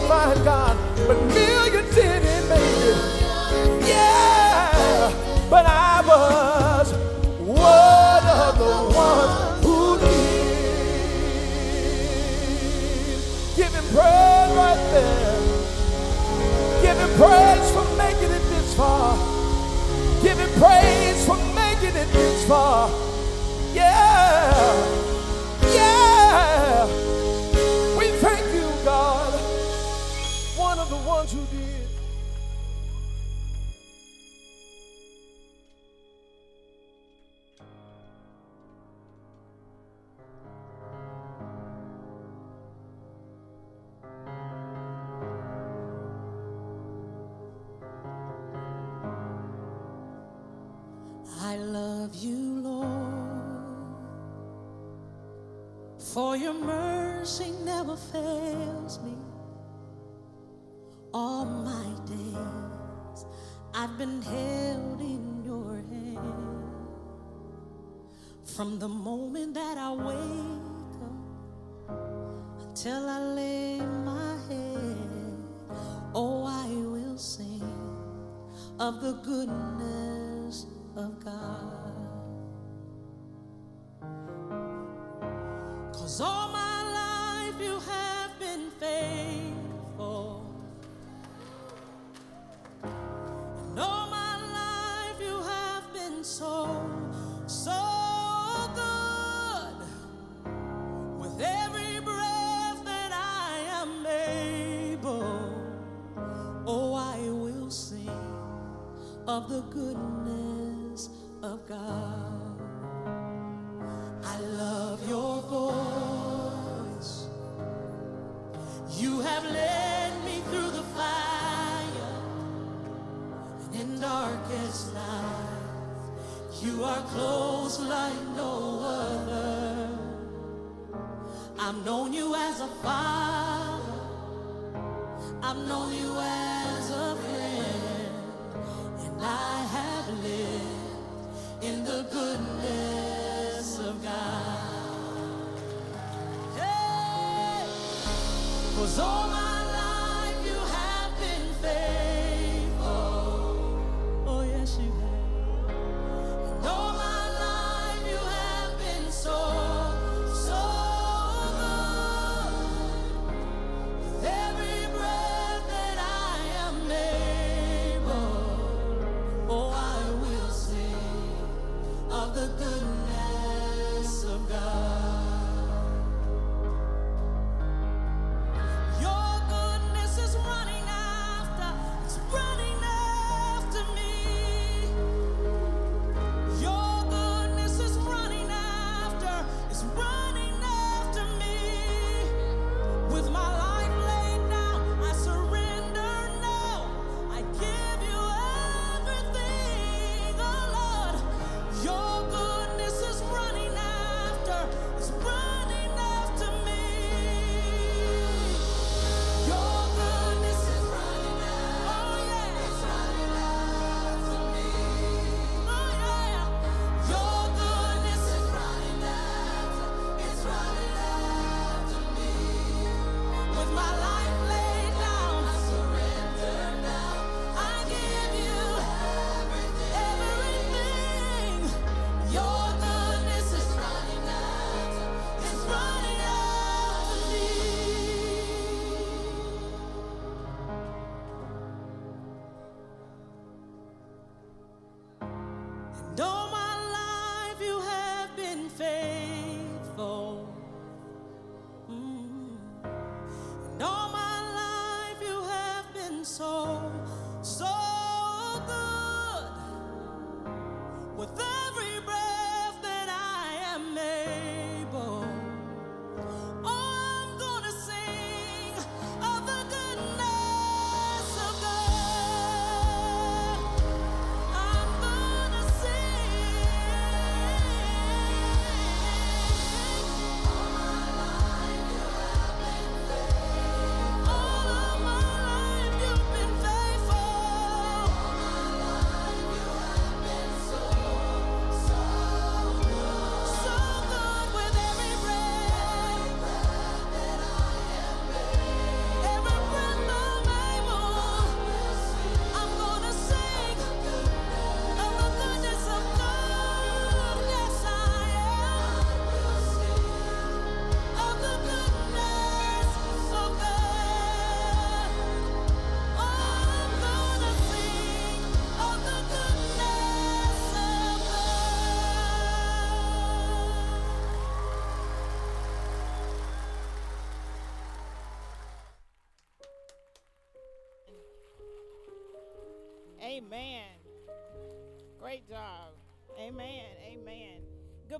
embarcar. I've been held in your hand. From the moment that I wake up till I lay my head, oh, I will sing of the goodness of God. Cause all my of the goodness of God. I love your voice. You have led me through the fire and in darkest night. You are close like no other. I've known you as a father. I've known you as a friend. All my life you have been faithful.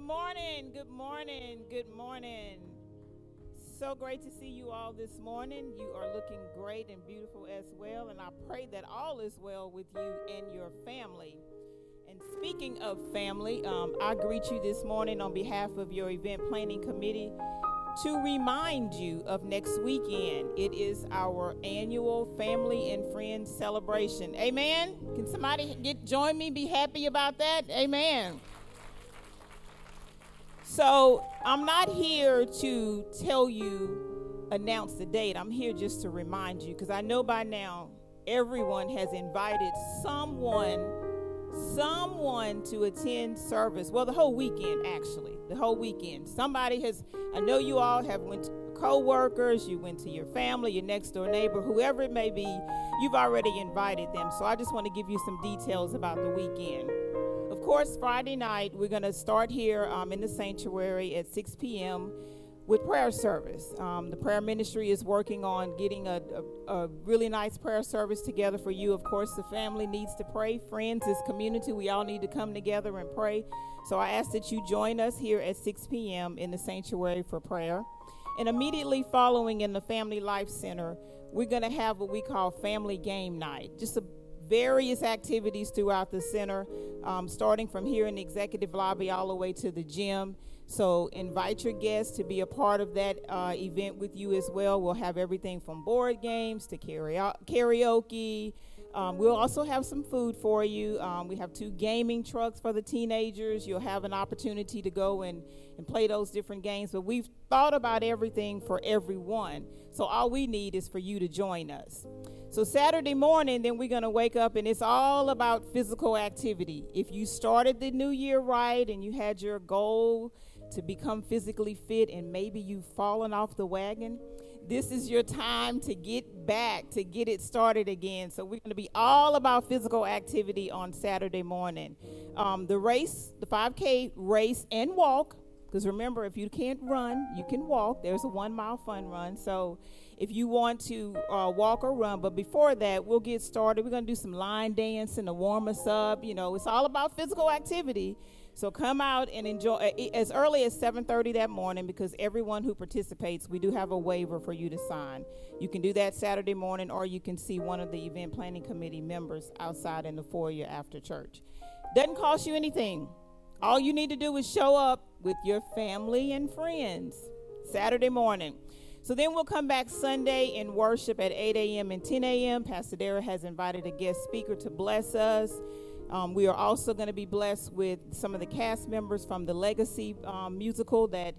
Morning. Good morning. Good morning. So great to see you all this morning. You are looking great and beautiful as well. And I pray that all is well with you and your family. And speaking of family, um, I greet you this morning on behalf of your event planning committee to remind you of next weekend. It is our annual family and friends celebration. Amen. Can somebody get join me? Be happy about that. Amen. So I'm not here to tell you announce the date. I'm here just to remind you because I know by now everyone has invited someone someone to attend service. Well, the whole weekend actually the whole weekend. Somebody has, I know you all have went to co-workers, you went to your family, your next door neighbor, whoever it may be, you've already invited them. So I just want to give you some details about the weekend. Of course, Friday night, we're going to start here um, in the sanctuary at 6 p.m with prayer service. Um, the prayer ministry is working on getting a, a, a, really nice prayer service together for you. Of course, the family needs to pray. Friends, this community, we all need to come together and pray. So I ask that you join us here at 6 p.m. in the sanctuary for prayer. And immediately following in the Family Life Center, we're going to have what we call Family Game Night. Just a various activities throughout the center, um, starting from here in the executive lobby all the way to the gym. So invite your guests to be a part of that uh, event with you as well. We'll have everything from board games to karaoke. Um, we'll also have some food for you. Um, we have two gaming trucks for the teenagers. You'll have an opportunity to go and, and play those different games. But we've thought about everything for everyone. So all we need is for you to join us. So Saturday morning, then we're going to wake up and it's all about physical activity. If you started the new year right and you had your goal to become physically fit and maybe you've fallen off the wagon, this is your time to get back, to get it started again. So we're going to be all about physical activity on Saturday morning. Um, the race, the 5K race and walk, because remember, if you can't run, you can walk. There's a one mile fun run. So if you want to uh, walk or run. But before that, we'll get started. We're going to do some line dancing to warm us up. You know, it's all about physical activity. So come out and enjoy as early as 7:30 that morning because everyone who participates, we do have a waiver for you to sign. You can do that Saturday morning or you can see one of the event planning committee members outside in the foyer after church. Doesn't cost you anything. All you need to do is show up with your family and friends Saturday morning. So then we'll come back Sunday and worship at 8 a.m. and 10 a.m. Pastor Dara has invited a guest speaker to bless us. Um, we are also going to be blessed with some of the cast members from the Legacy um, musical that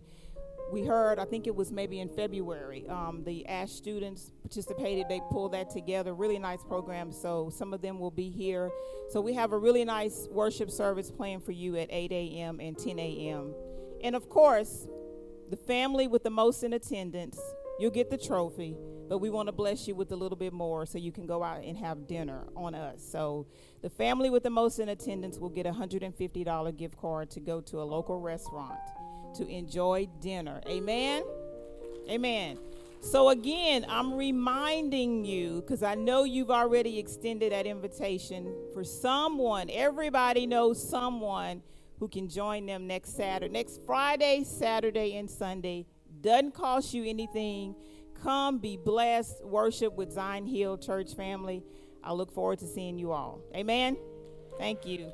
we heard, I think it was maybe in February. Um, the ASH students participated, they pulled that together. Really nice program, so some of them will be here. So we have a really nice worship service planned for you at 8 a.m. and 10 a.m. And of course, the family with the most in attendance, you'll get the trophy but we want to bless you with a little bit more so you can go out and have dinner on us. So the family with the most in attendance will get a $150 gift card to go to a local restaurant to enjoy dinner. Amen. Amen. So again, I'm reminding you because I know you've already extended that invitation for someone. Everybody knows someone who can join them next Saturday, next Friday, Saturday, and Sunday. Doesn't cost you anything. Come be blessed, worship with Zion Hill Church family. I look forward to seeing you all. Amen. Thank you.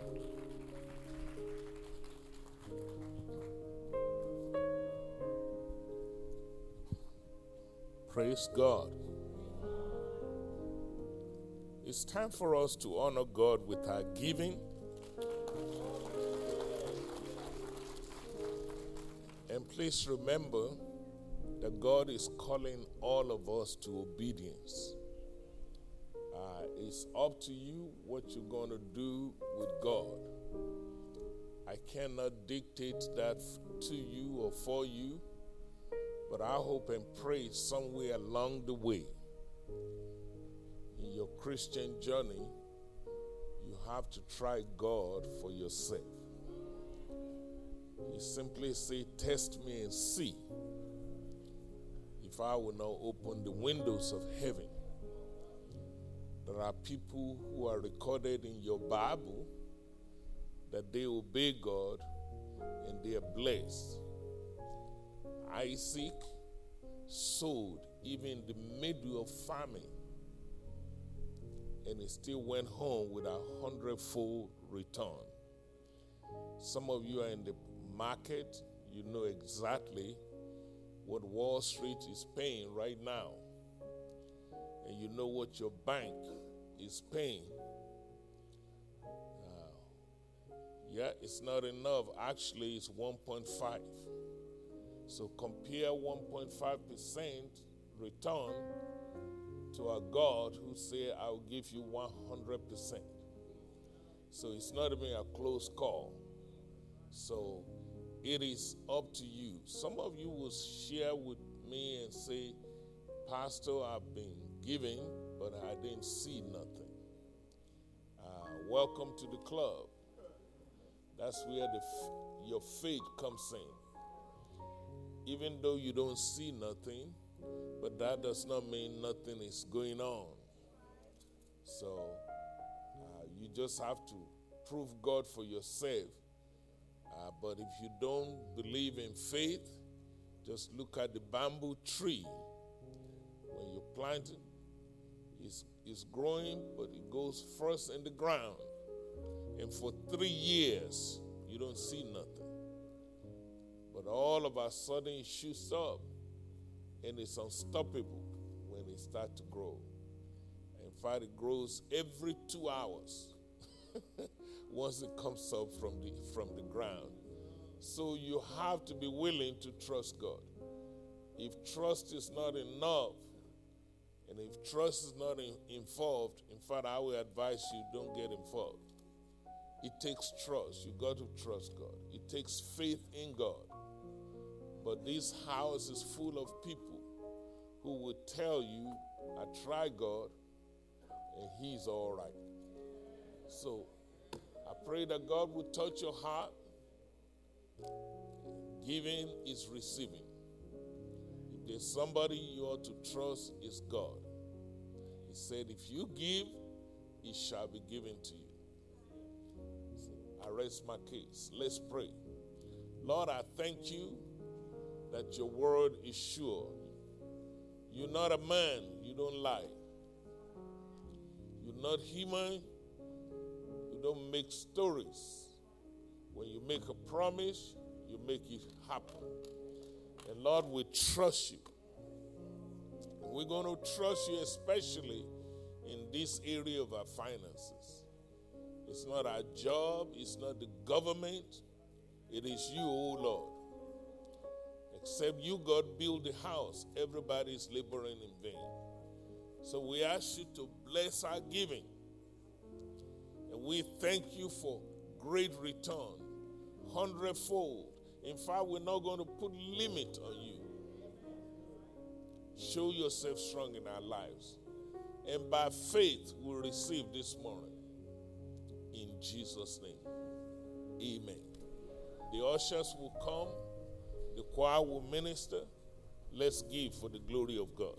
Praise God. It's time for us to honor God with our giving. And please remember, that God is calling all of us to obedience. Uh, it's up to you what you're going to do with God. I cannot dictate that to you or for you, but I hope and pray somewhere along the way in your Christian journey, you have to try God for yourself. You simply say, Test me and see if I will not open the windows of heaven There are people who are recorded in your Bible that they obey God and they are blessed. Isaac sowed even in the middle of famine, and he still went home with a hundredfold return. Some of you are in the market, you know exactly what Wall Street is paying right now, and you know what your bank is paying. Uh, yeah, it's not enough. Actually, it's 1.5. So compare 1.5% return to a God who said, I'll give you 100%. So it's not even a close call. So it is up to you. Some of you will share with me and say, Pastor, I've been giving, but I didn't see nothing. Uh, welcome to the club. That's where the your faith comes in. Even though you don't see nothing, but that does not mean nothing is going on. So uh, you just have to prove God for yourself. Uh, but if you don't believe in faith, just look at the bamboo tree. When you plant it, it's, it's growing, but it goes first in the ground. And for three years, you don't see nothing. But all of a sudden, it shoots up and it's unstoppable when it starts to grow. In fact, it grows every two hours once it comes up from the, from the ground. So you have to be willing to trust God. If trust is not enough, and if trust is not in, involved, in fact, I will advise you don't get involved. It takes trust. You got to trust God. It takes faith in God. But this house is full of people who will tell you, I try God and He's all right. So pray that God will touch your heart. Giving is receiving. If there's somebody you ought to trust, it's God. He said, If you give, it shall be given to you. I rest my case. Let's pray. Lord, I thank you that your word is sure. You're not a man, you don't lie. You're not human, don't make stories. When you make a promise, you make it happen. And Lord, we trust you. We're going to trust you especially in this area of our finances. It's not our job, it's not the government, it is you, O oh Lord. Except you, God, build the house, everybody is laboring in vain. So we ask you to bless our giving. We thank you for great return, hundredfold. In fact, we're not going to put limit on you. Show yourself strong in our lives. And by faith, we'll receive this morning. In Jesus' name. Amen. The ushers will come, the choir will minister. Let's give for the glory of God.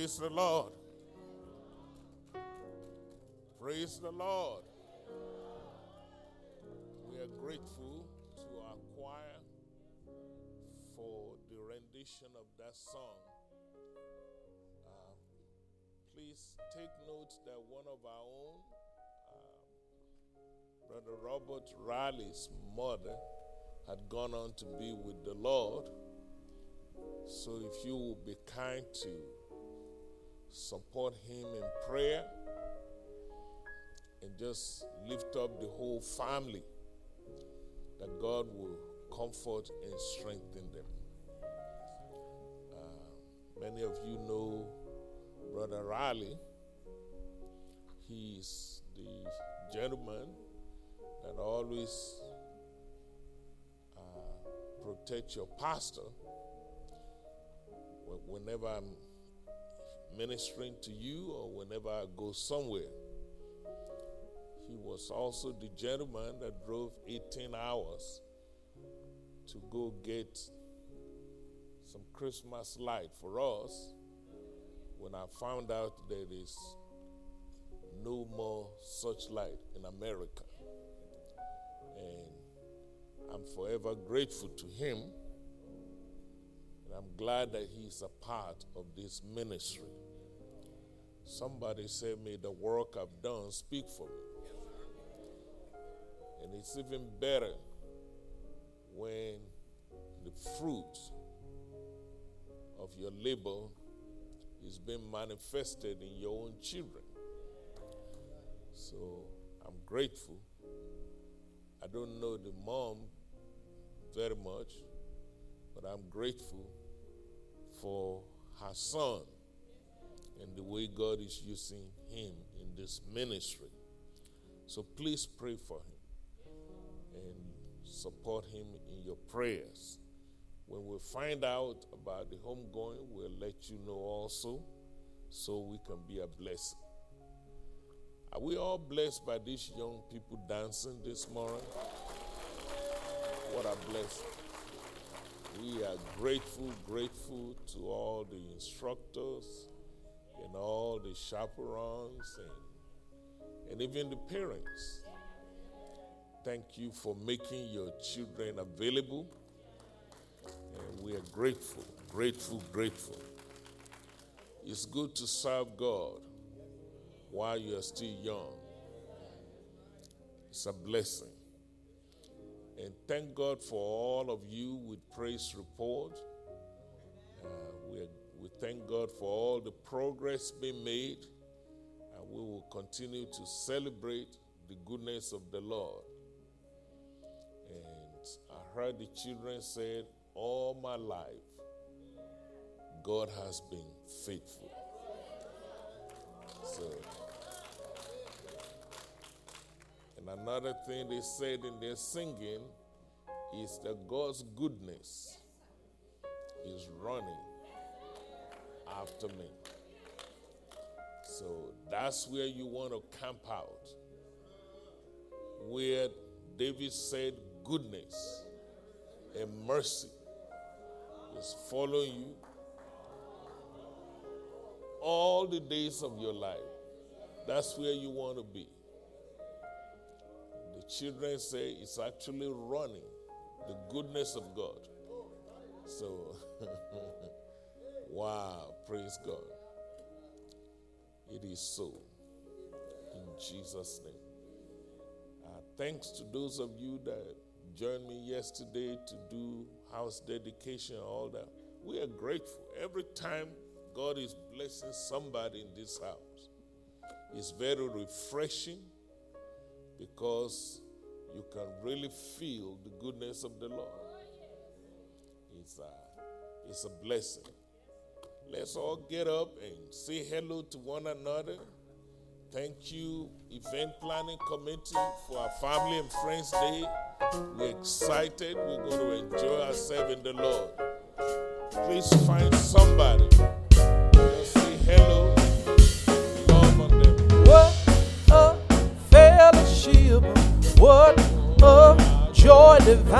Praise the Lord. Praise the Lord. We are grateful to our choir for the rendition of that song. Uh, please take note that one of our own, uh, Brother Robert Riley's mother, had gone on to be with the Lord. So if you will be kind to support him in prayer and just lift up the whole family, that God will comfort and strengthen them. Uh, many of you know Brother Riley. He's the gentleman that always uh, protects your pastor whenever I'm ministering to you or whenever I go somewhere. He was also the gentleman that drove 18 hours to go get some Christmas light for us when I found out there is no more such light in America. And I'm forever grateful to him I'm glad that he's a part of this ministry. Somebody said, May the work I've done speak for me. And it's even better when the fruit of your labor is being manifested in your own children. So I'm grateful. I don't know the mom very much, but I'm grateful for her son and the way God is using him in this ministry. So please pray for him and support him in your prayers. When we find out about the homegoing, we'll let you know also so we can be a blessing. Are we all blessed by these young people dancing this morning? What a blessing. We are grateful, grateful to all the instructors and all the chaperones and, and even the parents. Thank you for making your children available. And we are grateful, grateful, grateful. It's good to serve God while you are still young. It's a blessing. And thank God for all of you with praise report. Uh, we, we thank God for all the progress being made. And we will continue to celebrate the goodness of the Lord. And I heard the children said, All my life, God has been faithful. So, and another thing they said in their singing is that God's goodness is running after me. So that's where you want to camp out. Where David said, Goodness and mercy is following you all the days of your life. That's where you want to be. Children say it's actually running the goodness of God. So, wow, praise God. It is so. In Jesus' name. Uh, thanks to those of you that joined me yesterday to do house dedication, all that. We are grateful. Every time God is blessing somebody in this house, it's very refreshing because you can really feel the goodness of the Lord. It's a, it's a blessing. Let's all get up and say hello to one another. Thank you, Event Planning Committee, for our Family and Friends Day. We're excited. We're going to enjoy ourselves in the Lord. Please find somebody. Divine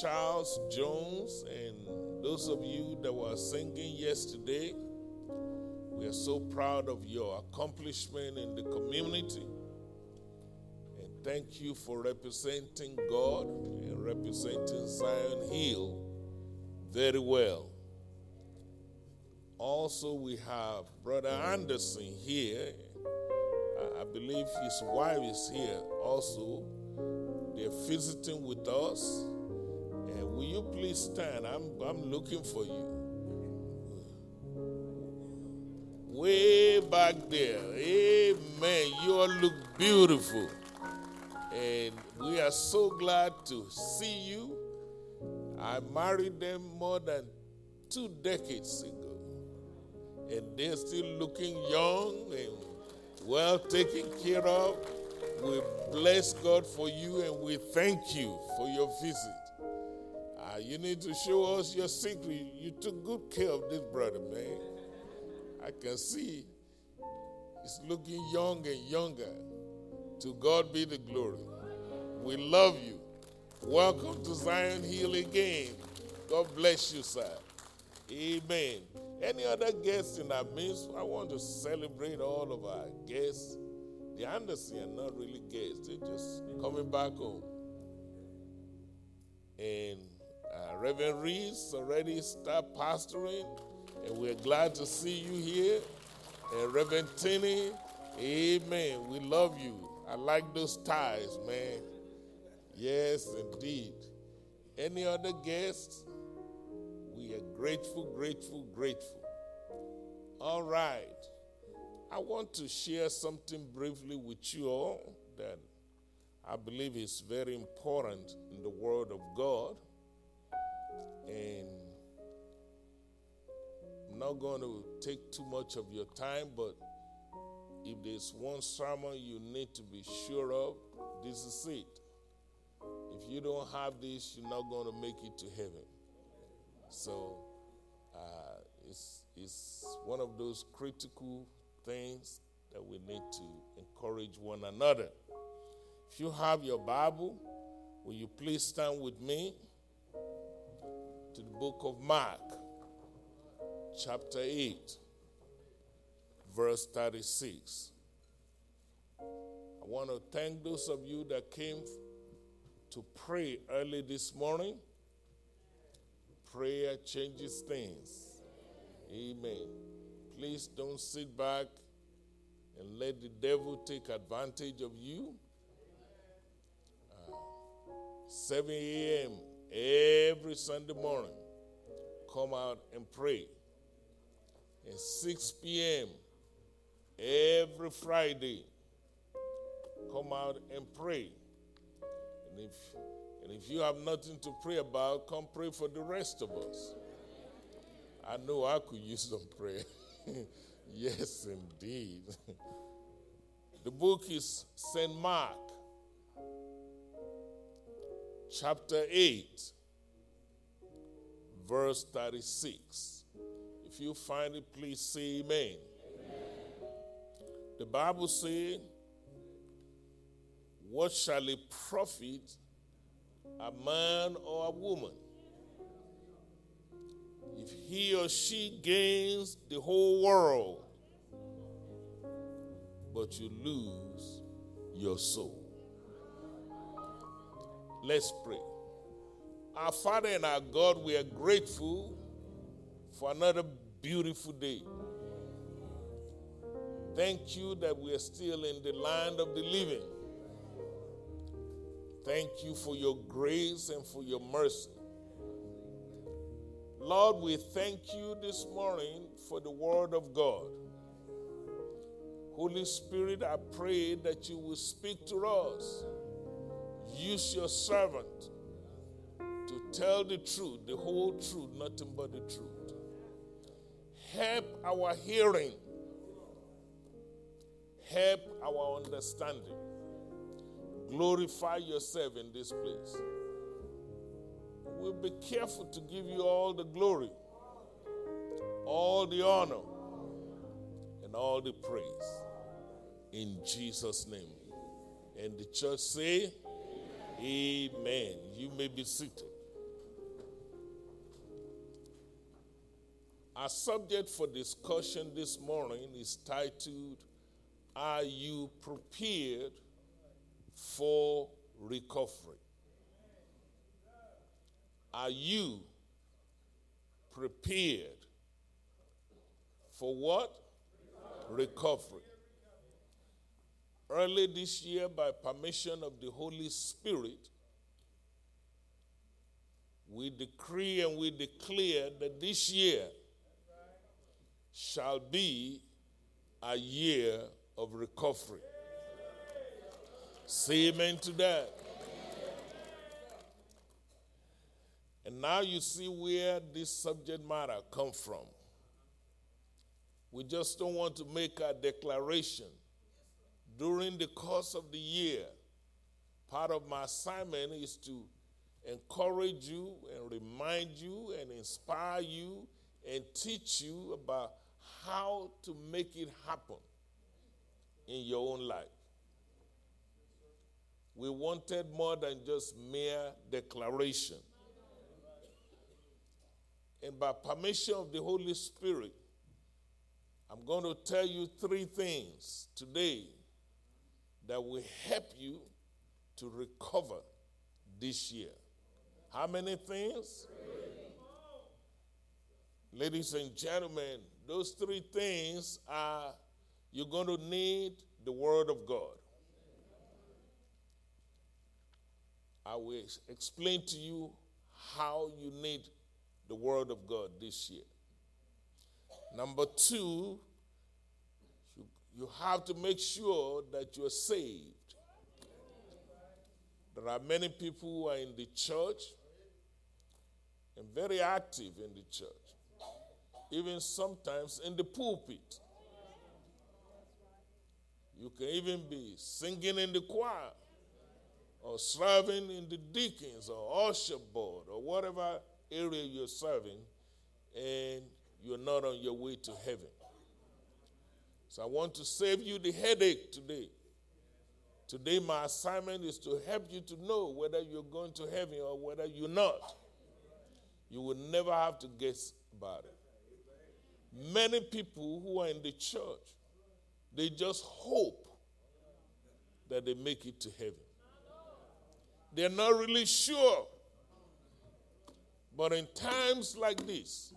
Charles Jones and those of you that were singing yesterday. We are so proud of your accomplishment in the community. And thank you for representing God and representing Zion Hill very well. Also, we have Brother Anderson here. I believe his wife is here also. They're visiting with us. Will you please stand? I'm, I'm looking for you. Way back there. Amen. You all look beautiful. And we are so glad to see you. I married them more than two decades ago. And they're still looking young and well taken care of. We bless God for you and we thank you for your visit. Uh, you need to show us your secret. You took good care of this brother, man. I can see he's looking young and younger. To God be the glory. We love you. Welcome to Zion Hill again. God bless you, sir. Amen. Any other guests in our midst? I want to celebrate all of our guests. The Anderson are not really guests, they're just coming back home. And Reverend Reese already start pastoring, and we're glad to see you here. And Reverend Tinney, amen. We love you. I like those ties, man. Yes, indeed. Any other guests? We are grateful, grateful, grateful. All right. I want to share something briefly with you all that I believe is very important in the Word of God. And I'm not going to take too much of your time, but if there's one sermon you need to be sure of, this is it. If you don't have this, you're not going to make it to heaven. So uh, it's, it's one of those critical things that we need to encourage one another. If you have your Bible, will you please stand with me to the book of Mark, chapter 8, verse 36. I want to thank those of you that came to pray early this morning. Prayer changes things. Amen. Please don't sit back and let the devil take advantage of you. Uh, 7 a.m. every Sunday morning, come out and pray. At 6 p.m. every Friday, come out and pray. And if, and if you have nothing to pray about, come pray for the rest of us. I know I could use some prayer. yes, indeed. the book is St. Mark, chapter 8, verse 36. If you find it, please say amen. amen. The Bible says, What shall it profit a man or a woman if he or she gains the whole world, but you lose your soul? Let's pray. Our Father and our God, we are grateful for another beautiful day. Thank you that we are still in the land of the living. Thank you for your grace and for your mercy. Lord, we thank you this morning for the word of God. Holy Spirit, I pray that you will speak to us. Use your servant to tell the truth, the whole truth, nothing but the truth. Help our hearing, help our understanding. Glorify yourself in this place. We'll be careful to give you all the glory, all the honor, and all the praise. In Jesus' name. And the church say, Amen. You may be seated. Our subject for discussion this morning is titled, Are You Prepared for Recovery? Are you prepared for what? Recovery. Early this year, by permission of the Holy Spirit, we decree and we declare that this year shall be a year of recovery. Say amen to that. And now you see where this subject matter come from. We just don't want to make a declaration. During the course of the year, part of my assignment is to encourage you and remind you and inspire you and teach you about how to make it happen in your own life. We wanted more than just mere declaration. And by permission of the Holy Spirit, I'm going to tell you three things today that will help you to recover this year. How many things? Ladies and gentlemen, those three things are you're going to need the Word of God. I will explain to you how you need the Word of God this year. Number two, you, have to make sure that you're saved. There are many people who are in the church and very active in the church, even sometimes in the pulpit. You can even be singing in the choir or serving in the deacons or usher board or whatever area you're serving, and you're not on your way to heaven. So I want to save you the headache today. Today, my assignment is to help you to know whether you're going to heaven or whether you're not. You will never have to guess about it. Many people who are in the church, they just hope that they make it to heaven. They're not really sure but in times like this,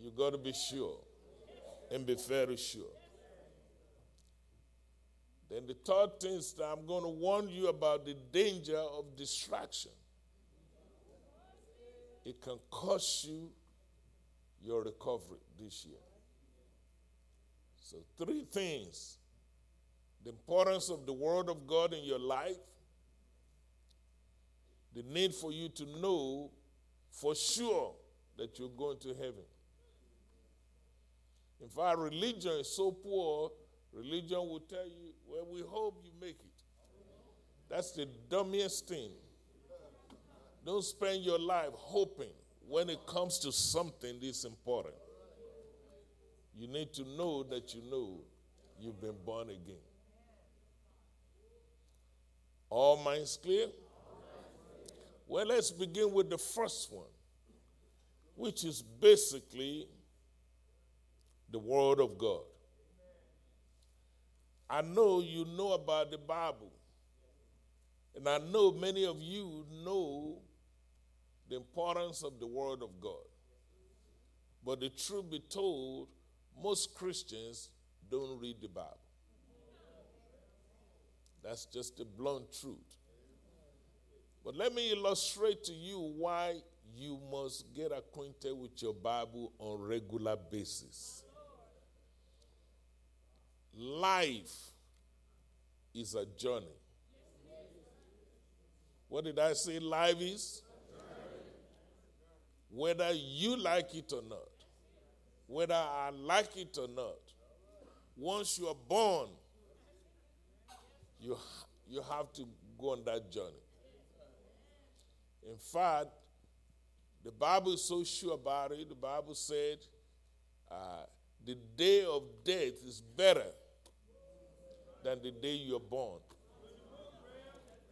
you got to be sure and be very sure. Then the third thing is that I'm going to warn you about the danger of distraction. It can cost you your recovery this year. So, three things the importance of the Word of God in your life, the need for you to know for sure that you're going to heaven. In fact, religion is so poor, religion will tell you, well, we hope you make it. That's the dumbest thing. Don't spend your life hoping. when it comes to something this important, you need to know that you know you've been born again. All minds clear? Well, let's begin with the first one, which is basically the Word of God. I know you know about the Bible, and I know many of you know the importance of the Word of God. But the truth be told, most Christians don't read the Bible. That's just the blunt truth. But let me illustrate to you why you must get acquainted with your Bible on regular basis. Life is a journey. What did I say life is? Whether you like it or not, whether I like it or not, once you are born, you, you have to go on that journey. In fact, the Bible is so sure about it. The Bible said, uh, the day of death is better than the day you're born.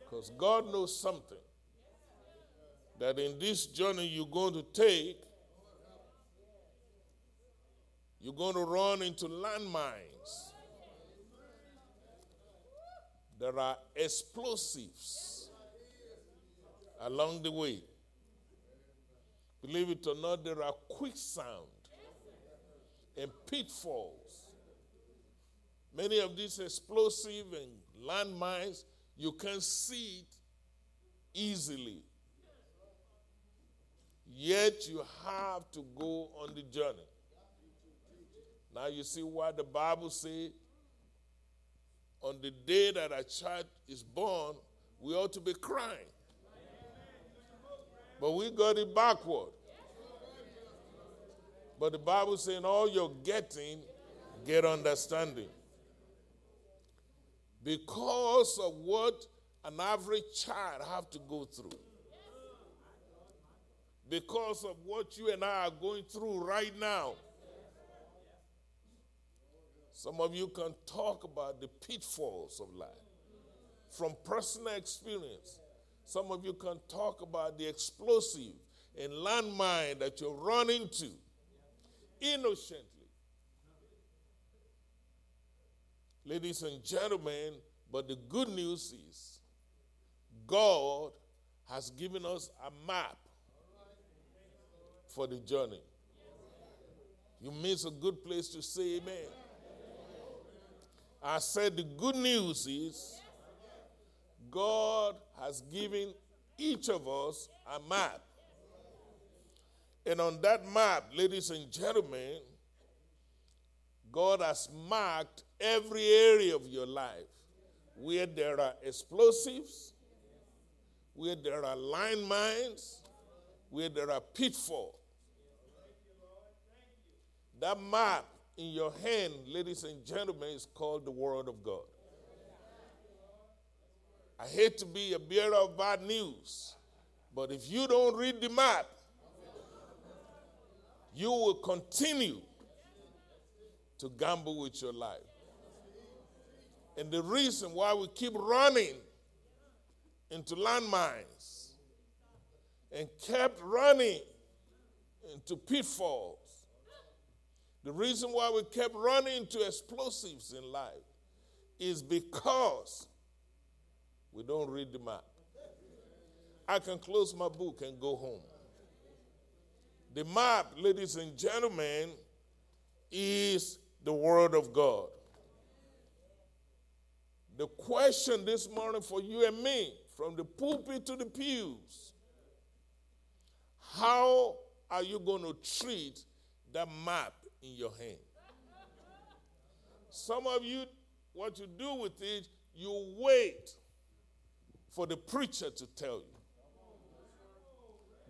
Because God knows something that in this journey you're going to take, you're going to run into landmines. There are explosives along the way. Believe it or not, there are quicksand and pitfalls. Many of these explosive and landmines, you can see it easily. Yet you have to go on the journey. Now you see why the Bible says on the day that a child is born, we ought to be crying. But we got it backward. But the Bible saying all you're getting, get understanding. Because of what an average child have to go through. Because of what you and I are going through right now. Some of you can talk about the pitfalls of life from personal experience. Some of you can talk about the explosive and landmine that you run into innocently. Ladies and gentlemen, but the good news is God has given us a map for the journey. You miss a good place to say amen. I said the good news is God has given each of us a map. And on that map, ladies and gentlemen, God has marked every area of your life where there are explosives, where there are landmines, where there are pitfalls. That map in your hand, ladies and gentlemen, is called the Word of God. I hate to be a bearer of bad news, but if you don't read the map, you will continue to gamble with your life. And the reason why we keep running into landmines and kept running into pitfalls the reason why we kept running into explosives in life is because we don't read the map. I can close my book and go home. The map, ladies and gentlemen, is the Word of God. The question this morning for you and me, from the pulpit to the pews, how are you going to treat that map in your hand. Some of you, what you do with it, you wait for the preacher to tell you.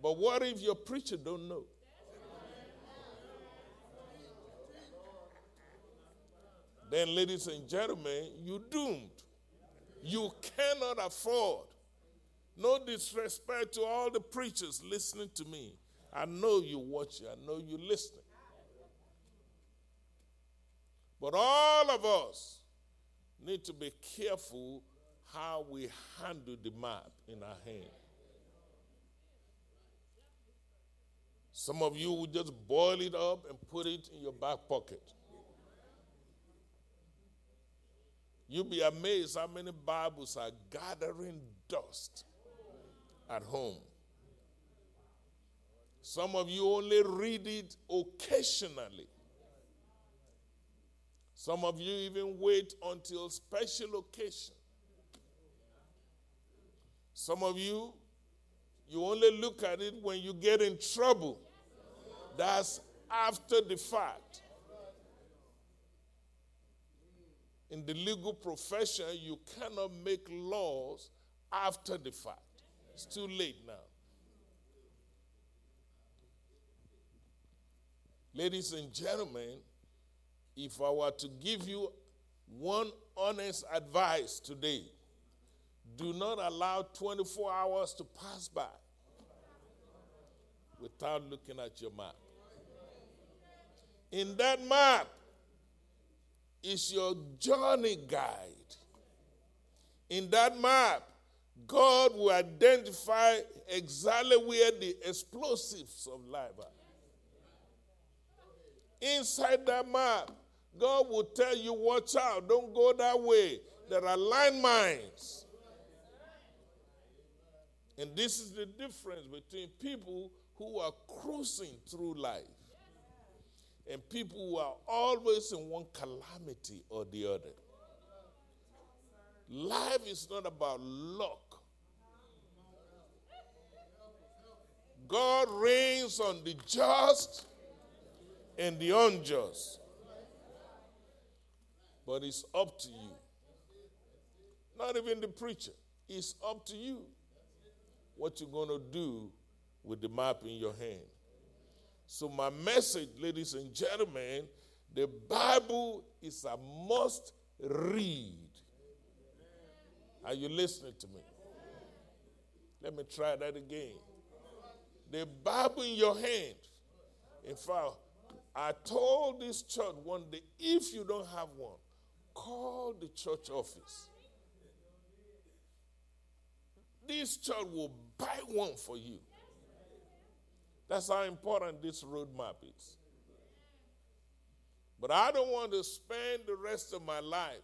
But what if your preacher don't know? Then, ladies and gentlemen, you doomed. You cannot afford. No disrespect to all the preachers listening to me. I know you watching, I know you listening. But all of us need to be careful how we handle the map in our hand. Some of you will just boil it up and put it in your back pocket. You'll be amazed how many Bibles are gathering dust at home. Some of you only read it occasionally. Some of you even wait until special occasion. Some of you, you only look at it when you get in trouble. That's after the fact. In the legal profession, you cannot make laws after the fact. It's too late now. Ladies and gentlemen, if I were to give you one honest advice today, do not allow 24 hours to pass by without looking at your map. In that map is your journey guide. In that map, God will identify exactly where the explosives of life are. Inside that map, God will tell you, watch out, don't go that way. There are landmines. And this is the difference between people who are cruising through life and people who are always in one calamity or the other. Life is not about luck. God rains on the just and the unjust. But it's up to you. Not even the preacher. It's up to you what you're going to do with the map in your hand. So, my message, ladies and gentlemen, the Bible is a must read. Are you listening to me? Let me try that again. The Bible in your hand. In fact, I told this church one day if you don't have one, call the church office. This church will buy one for you. That's how important this roadmap is. But I don't want to spend the rest of my life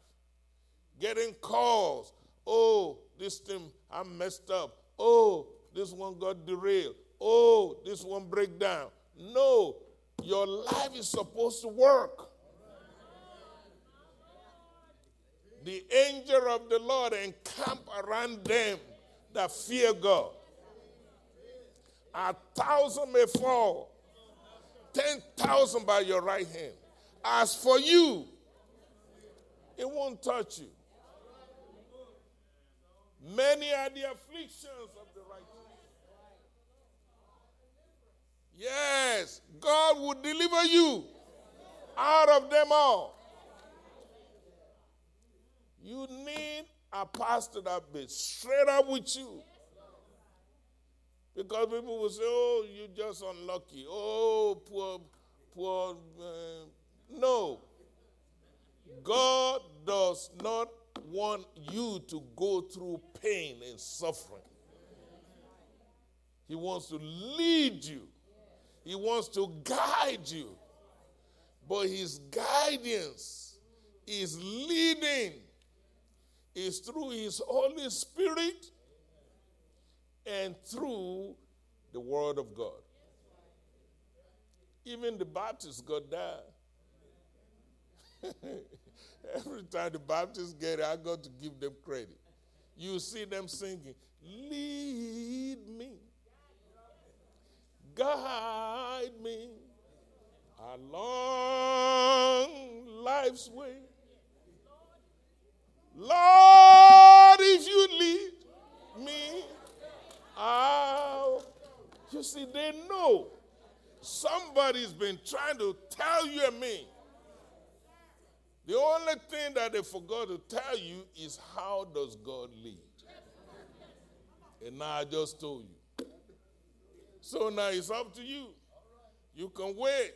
getting calls. Oh, this thing, I'm messed up. Oh, this one got derailed. Oh, this one break down. No, your life is supposed to work. The angel of the Lord encamp around them that fear God. A thousand may fall, ten thousand by your right hand. As for you, it won't touch you. Many are the afflictions of the righteous. Yes, God will deliver you out of them all. You need a pastor that be straight up with you. Because people will say, oh, you're just unlucky. Oh, poor, poor. Uh, no. God does not want you to go through pain and suffering. He wants to lead you, He wants to guide you. But His guidance is leading is through His Holy Spirit and through the Word of God. Even the Baptists got that. Every time the Baptists get it, I got to give them credit. You see them singing, Lead me, guide me along life's way. Lord, if you lead me out. You see, they know somebody's been trying to tell you and me. The only thing that they forgot to tell you is how does God lead? And now I just told you. So now it's up to you. You can wait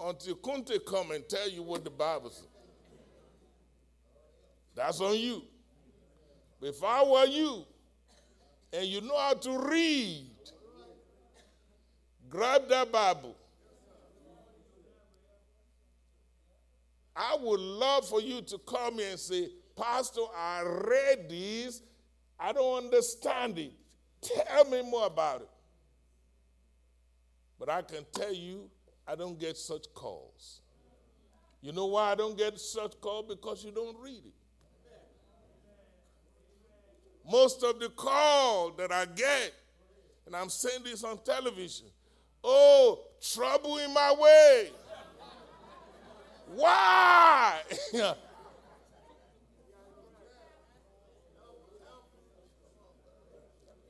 until kingdom come and tell you what the Bible says. That's on you. If I were you and you know how to read, grab that Bible. I would love for you to come here and say, Pastor, I read this. I don't understand it. Tell me more about it. But I can tell you, I don't get such calls. You know why I don't get such calls? Because you don't read it. Most of the call that I get, and I'm saying this on television, oh, trouble in my way. Why?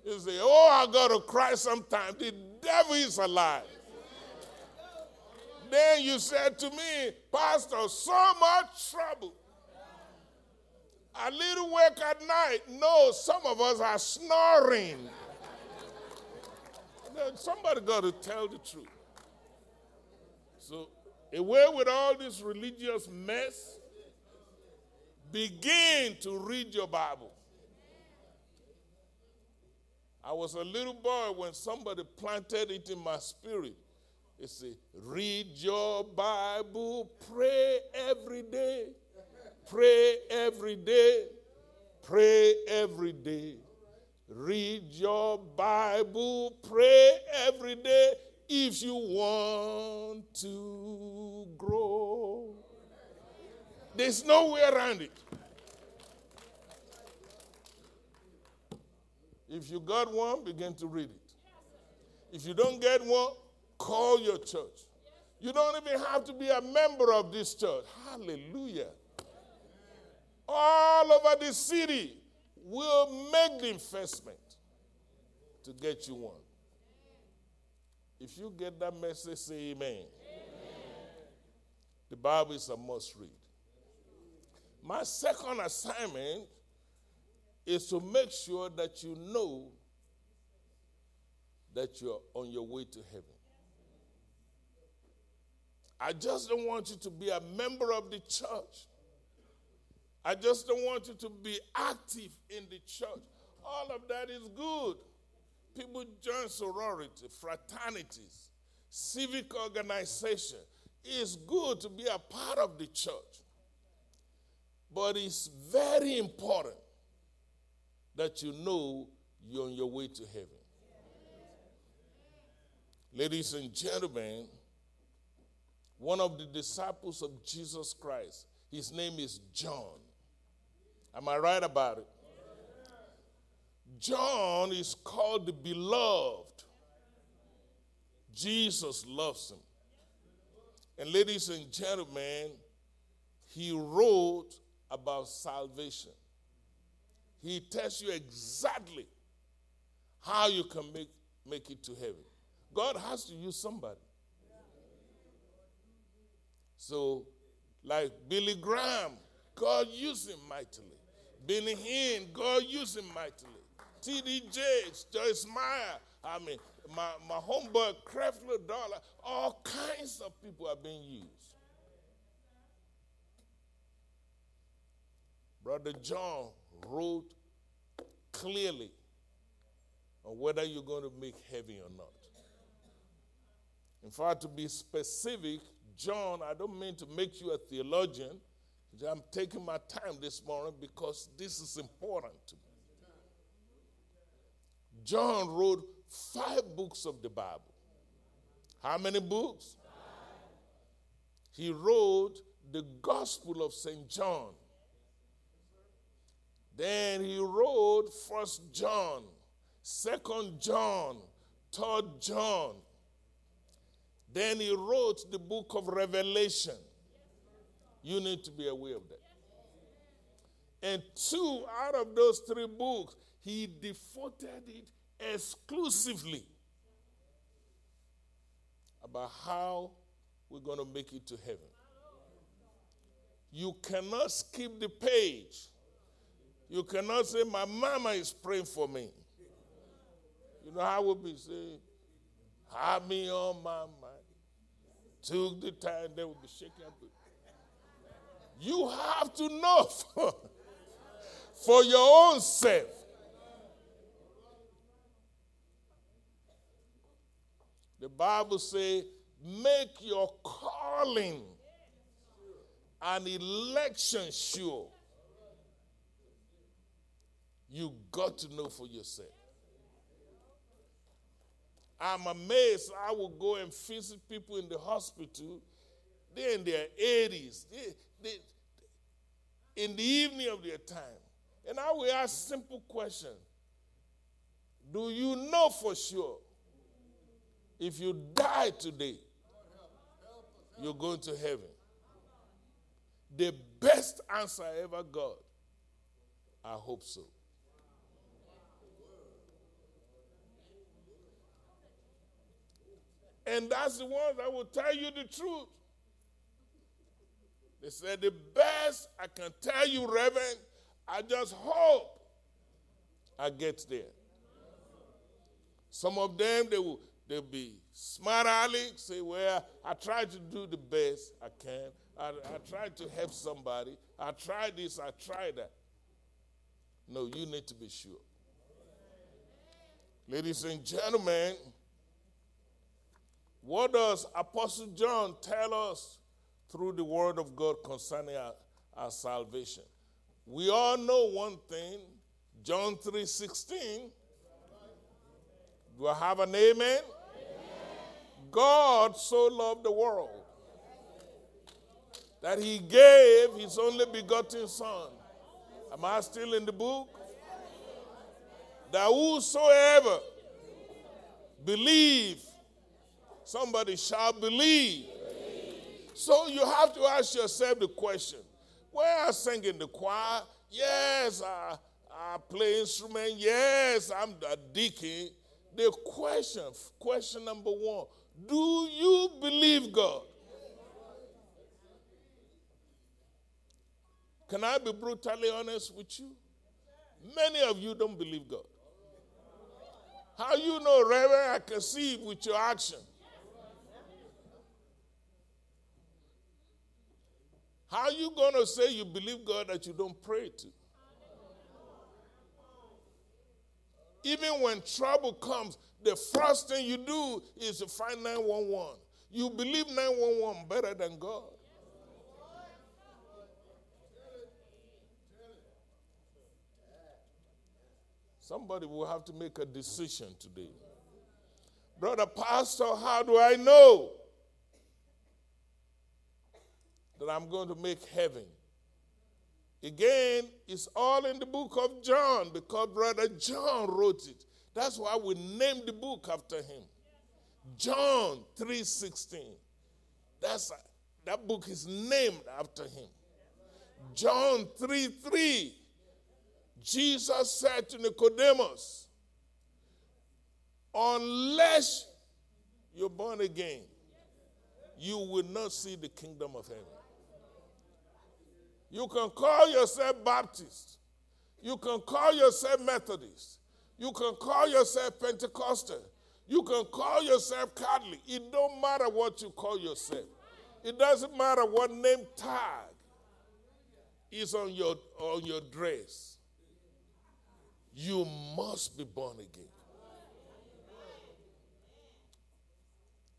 You say, Oh, I got to cry sometimes. The devil is alive. Then you said to me, Pastor, so much trouble. A little work at night. No, some of us are snoring. Somebody got to tell the truth. So, away with all this religious mess, begin to read your Bible. I was a little boy when somebody planted it in my spirit. They say, read your Bible, pray every day, pray every day, pray every day. Read your Bible, pray every day if you want to grow. There's no way around it. If you got one, begin to read it. If you don't get one, call your church. You don't even have to be a member of this church. Hallelujah. All over the city will make the investment to get you one. If you get that message, say amen. amen. The Bible is a must read. My second assignment is to make sure that you know that you're on your way to heaven. I just don't want you to be a member of the church. I just don't want you to be active in the church. All of that is good. People join sorority, fraternities, civic organization. It's good to be a part of the church. But it's very important that you know you're on your way to heaven. Ladies and gentlemen, one of the disciples of Jesus Christ, his name is John. Am I right about it? John is called the beloved. Jesus loves him. And ladies and gentlemen, he wrote about salvation. He tells you exactly how you can make, make it to heaven. God has to use somebody. So, like Billy Graham, God used him mightily. Benny Hinn, God used him mightily. T.D. Jakes, Joyce Meyer, I mean, my, my homeboy Creflo Dollar, all kinds of people are being used. Brother John wrote clearly on whether you're going to make heaven or not. In fact, to be specific, John, I don't mean to make you a theologian. I'm taking my time this morning because this is important to me. John wrote five books of the Bible. How many books? He wrote the Gospel of St. John. Then he wrote First John, Second John, Third John. Then he wrote the book of Revelation. You need to be aware of that. And two out of those three books, he devoted it exclusively about how we're going to make it to heaven. You cannot skip the page you cannot say, My mama is praying for me. You know how would be saying, Have me on my mind. Took the time, they would be shaking up. You have to know for, your own self. The Bible says, make your calling and election sure. You got to know for yourself. I'm amazed. I will go and visit people in the hospital. They're in their 80s. They, in the evening of their time. And I will ask simple question. Do you know for sure if you die today, you're going to heaven? The best answer I ever got, I hope so. And that's the ones that will tell you the truth. They said, The best I can tell you, Reverend, I just hope I get there. Some of them, they will they'll be smart aleck, say, Well, I try to do the best I can. I, I tried to help somebody. I tried this, I tried that. No, you need to be sure. Ladies and gentlemen, what does Apostle John tell us through the Word of God concerning our, our salvation? We all know one thing, John 3 16. Do I have an amen? amen? God so loved the world that he gave his only begotten Son. Am I still in the book? That whosoever believe Somebody shall believe. So you have to ask yourself the question where I sing in the choir? Yes, I, I play instrument. Yes, I'm a deacon. The question, question number one do you believe God? Can I be brutally honest with you? Many of you don't believe God. How you know, Reverend? I can see it with your action. How are you going to say you believe God that you don't pray to? Even when trouble comes, the first thing you do is to find 911. You believe 911 better than God. Somebody will have to make a decision today. Brother Pastor, how do I know? That I'm going to make heaven. Again, it's all in the book of John because Brother John wrote it. That's why we named the book after him. John 3:16. That's that book is named after him. John 3 3. Jesus said to Nicodemus, Unless you're born again, you will not see the kingdom of heaven. You can call yourself Baptist. You can call yourself Methodist. You can call yourself Pentecostal. You can call yourself Catholic. It don't matter what you call yourself. It doesn't matter what name tag is on your, on your dress. You must be born again.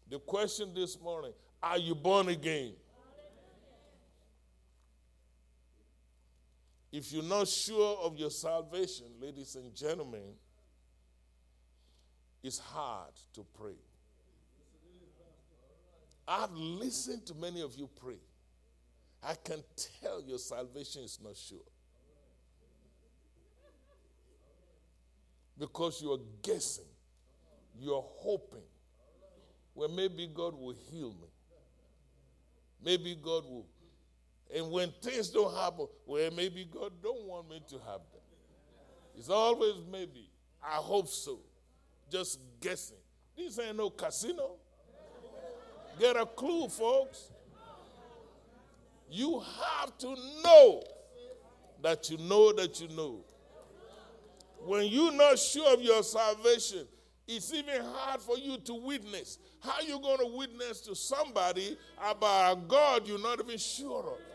The question this morning are you born again? If you're not sure of your salvation, ladies and gentlemen, it's hard to pray. I've listened to many of you pray. I can tell your salvation is not sure. Because you're guessing, you're hoping. Well, maybe God will heal me. Maybe God will and when things don't happen, well, maybe God don't want me to have them. It's always maybe. I hope so. Just guessing. This ain't no casino. Get a clue, folks. You have to know that you know that you know. When you're not sure of your salvation, it's even hard for you to witness. How you going to witness to somebody about a God you're not even sure of?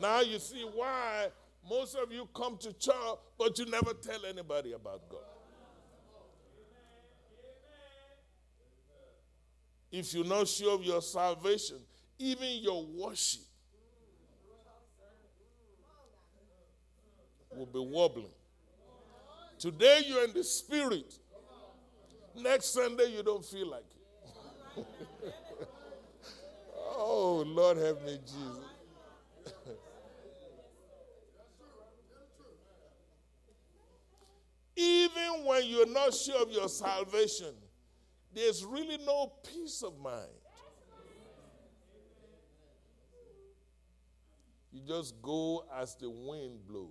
Now you see why most of you come to church, but you never tell anybody about God. If you're not sure of your salvation, even your worship will be wobbling. Today you're in the spirit. Next Sunday you don't feel like it. oh, Lord have me, Jesus. Even when you're not sure of your salvation, there's really no peace of mind. You just go as the wind blows.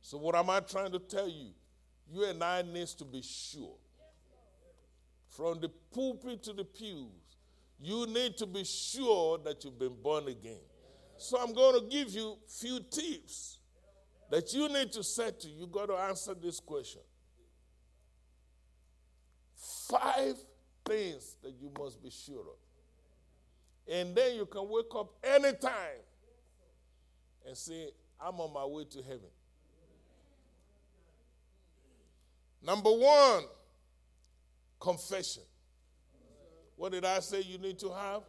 So, what am I trying to tell you? You and I need to be sure. From the pulpit to the pews, you need to be sure that you've been born again. So, I'm going to give you a few tips that you need to set to. You got to answer this question. Five things that you must be sure of. And then you can wake up anytime and say, I'm on my way to heaven. Number one, confession. What did I say you need to have?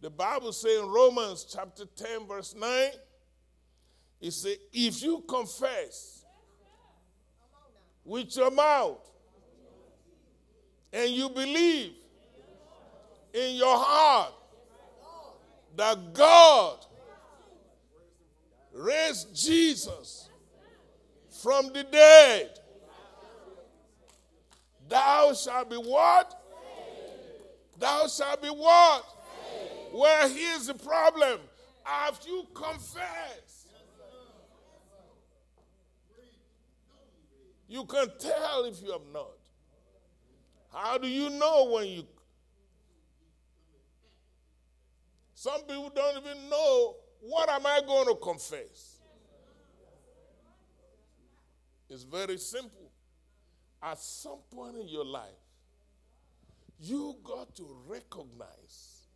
The Bible says in Romans chapter 10, verse 9, it said, If you confess with your mouth and you believe in your heart that God raised Jesus from the dead, Thou shalt be what? Thou shalt be what? Well, here's the problem. After you confess, you can tell if you have not. How do you know when you? Some people don't even know what am I going to confess. It's very simple at some point in your life, you got to recognize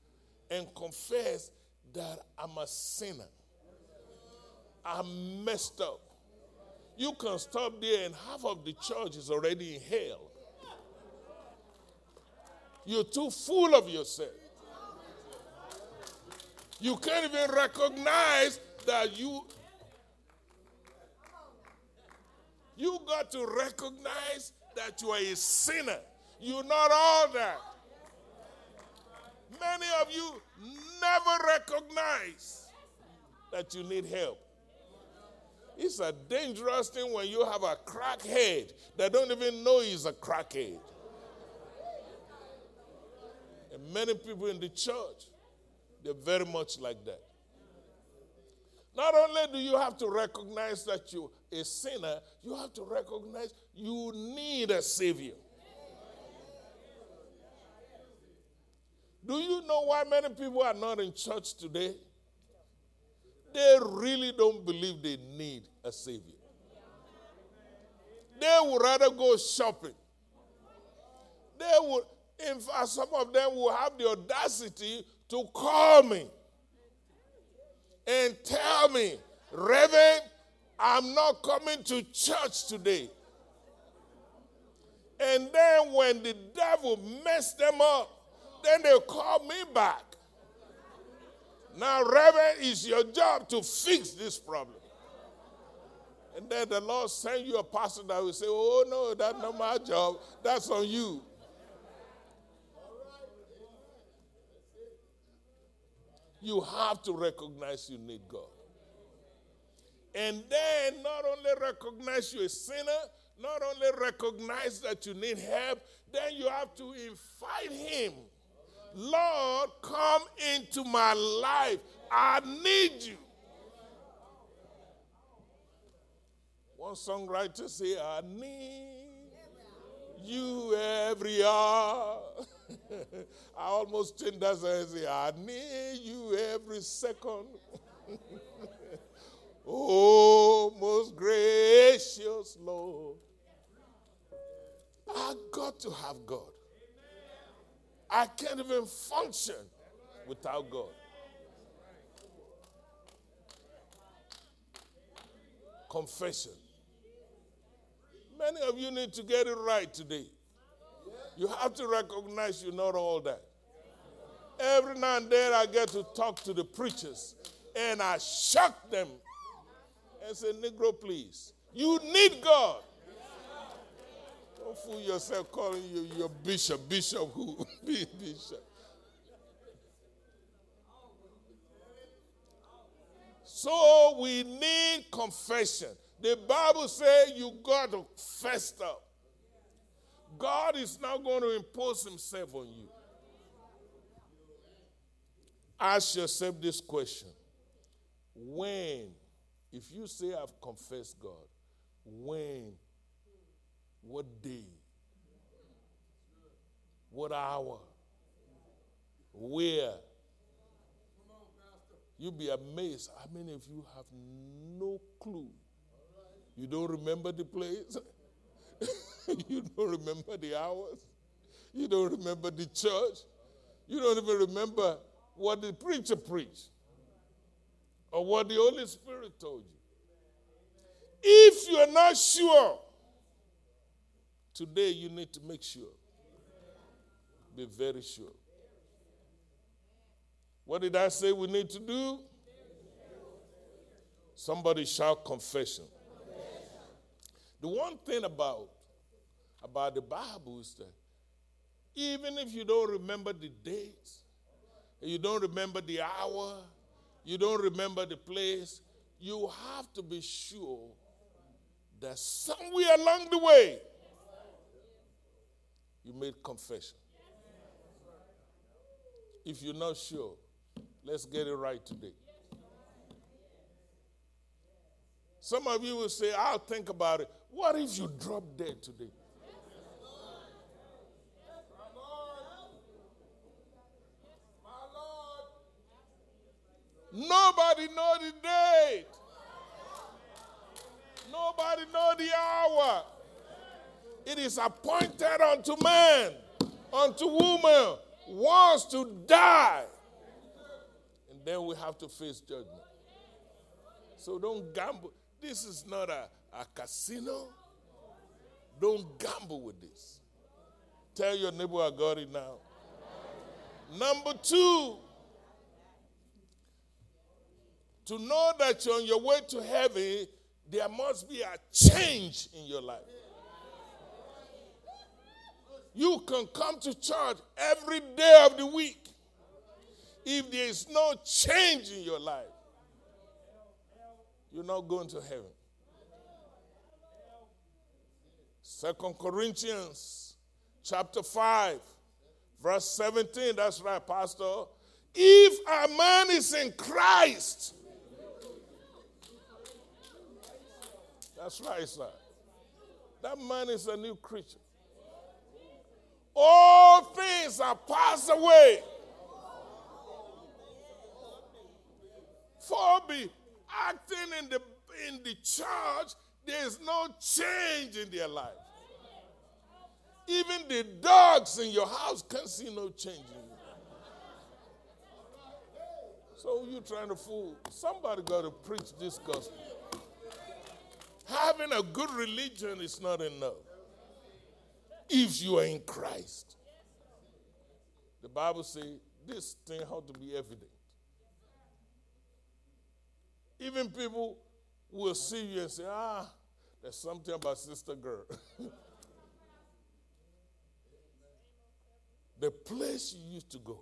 and confess that I'm a sinner. I'm messed up. You can stop there, and half of the church is already in hell. You're too full of yourself. You can't even recognize that you You got to recognize that you are a sinner. You're not all that. Many of you never recognize that you need help. It's a dangerous thing when you have a crackhead that don't even know he's a crackhead. And many people in the church, they're very much like that. Not only do you have to recognize that you're a sinner, you have to recognize you need a Savior. Do you know why many people are not in church today? They really don't believe they need a Savior. They would rather go shopping. They would, in fact, some of them will have the audacity to call me and tell me, Reverend, I'm not coming to church today. And then when the devil messed them up, then they call me back. Now, Reverend, it's your job to fix this problem. And then the Lord send you a pastor that will say, Oh, no, that's not my job. That's on you. You have to recognize you need God. And then not only recognize you're a sinner, not only recognize that you need help, then you have to invite Him. Lord, come into my life. I need you. One songwriter say, I need you every hour. I almost changed that and say, I need you every second. Oh, most gracious Lord. I got to have God. I can't even function without God. Confession. Many of you need to get it right today. You have to recognize you're not all that. Every now and then I get to talk to the preachers and I shock them and say, Negro, please, you need God. Don't fool yourself calling you your bishop. Bishop who? Be bishop. So we need confession. The Bible says you got to fess up. God is now going to impose himself on you. Ask yourself this question. When, if you say I've confessed God, when, what day, what hour, where, You'll be amazed how many of you have no clue. You don't remember the place, you don't remember the hours, you don't remember the church, you don't even remember what the preacher preached or what the Holy Spirit told you. If you're not sure, today you need to make sure. Be very sure. What did I say we need to do? Somebody shout confession. The one thing about, about the Bible is that even if you don't remember the date, you don't remember the hour, you don't remember the place, you have to be sure that somewhere along the way you made confession. If you're not sure, Let's get it right today. Some of you will say, I'll think about it. What if you drop dead today? Nobody know the date. Nobody know the hour. It is appointed unto man, unto woman, wants to die And then we have to face judgment. So don't gamble. This is not a, a casino. Don't gamble with this. Tell your neighbor I got it now. Number two, to know that you're on your way to heaven, there must be a change in your life. You can come to church every day of the week if there is no change in your life, you're not going to heaven. Second Corinthians chapter 5, verse 17. That's right, Pastor. If a man is in Christ, that's right, sir. That man is a new creature. All things are passed away. for be acting in the in the church, there's no change in their life. Even the dogs in your house can't see no change in you. So you trying to fool. Somebody got to preach this gospel. Having a good religion is not enough. If you are in Christ. The Bible says this thing has to be evident. Even people will see you and say, ah, there's something about Sister Girl. the place you used to go,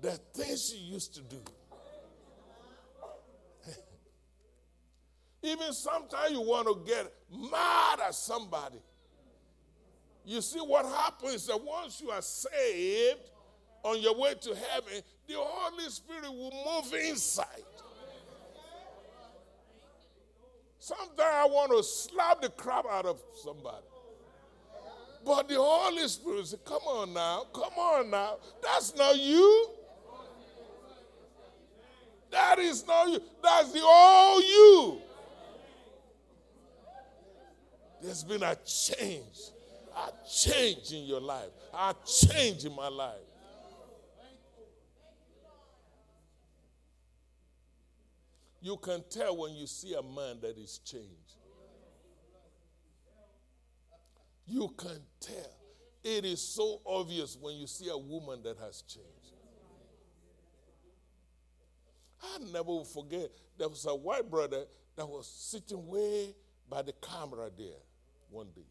the things you used to do. Even sometimes you want to get mad at somebody. You see, what happens that once you are saved, on your way to heaven, the Holy Spirit will move inside. Sometimes I want to slap the crap out of somebody. But the Holy Spirit said, Come on now, come on now. That's not you. That is not you. That's the all you. There's been a change, a change in your life, a change in my life. You can tell when you see a man that is changed. You can tell. It is so obvious when you see a woman that has changed. I never will forget there was a white brother that was sitting way by the camera there one day.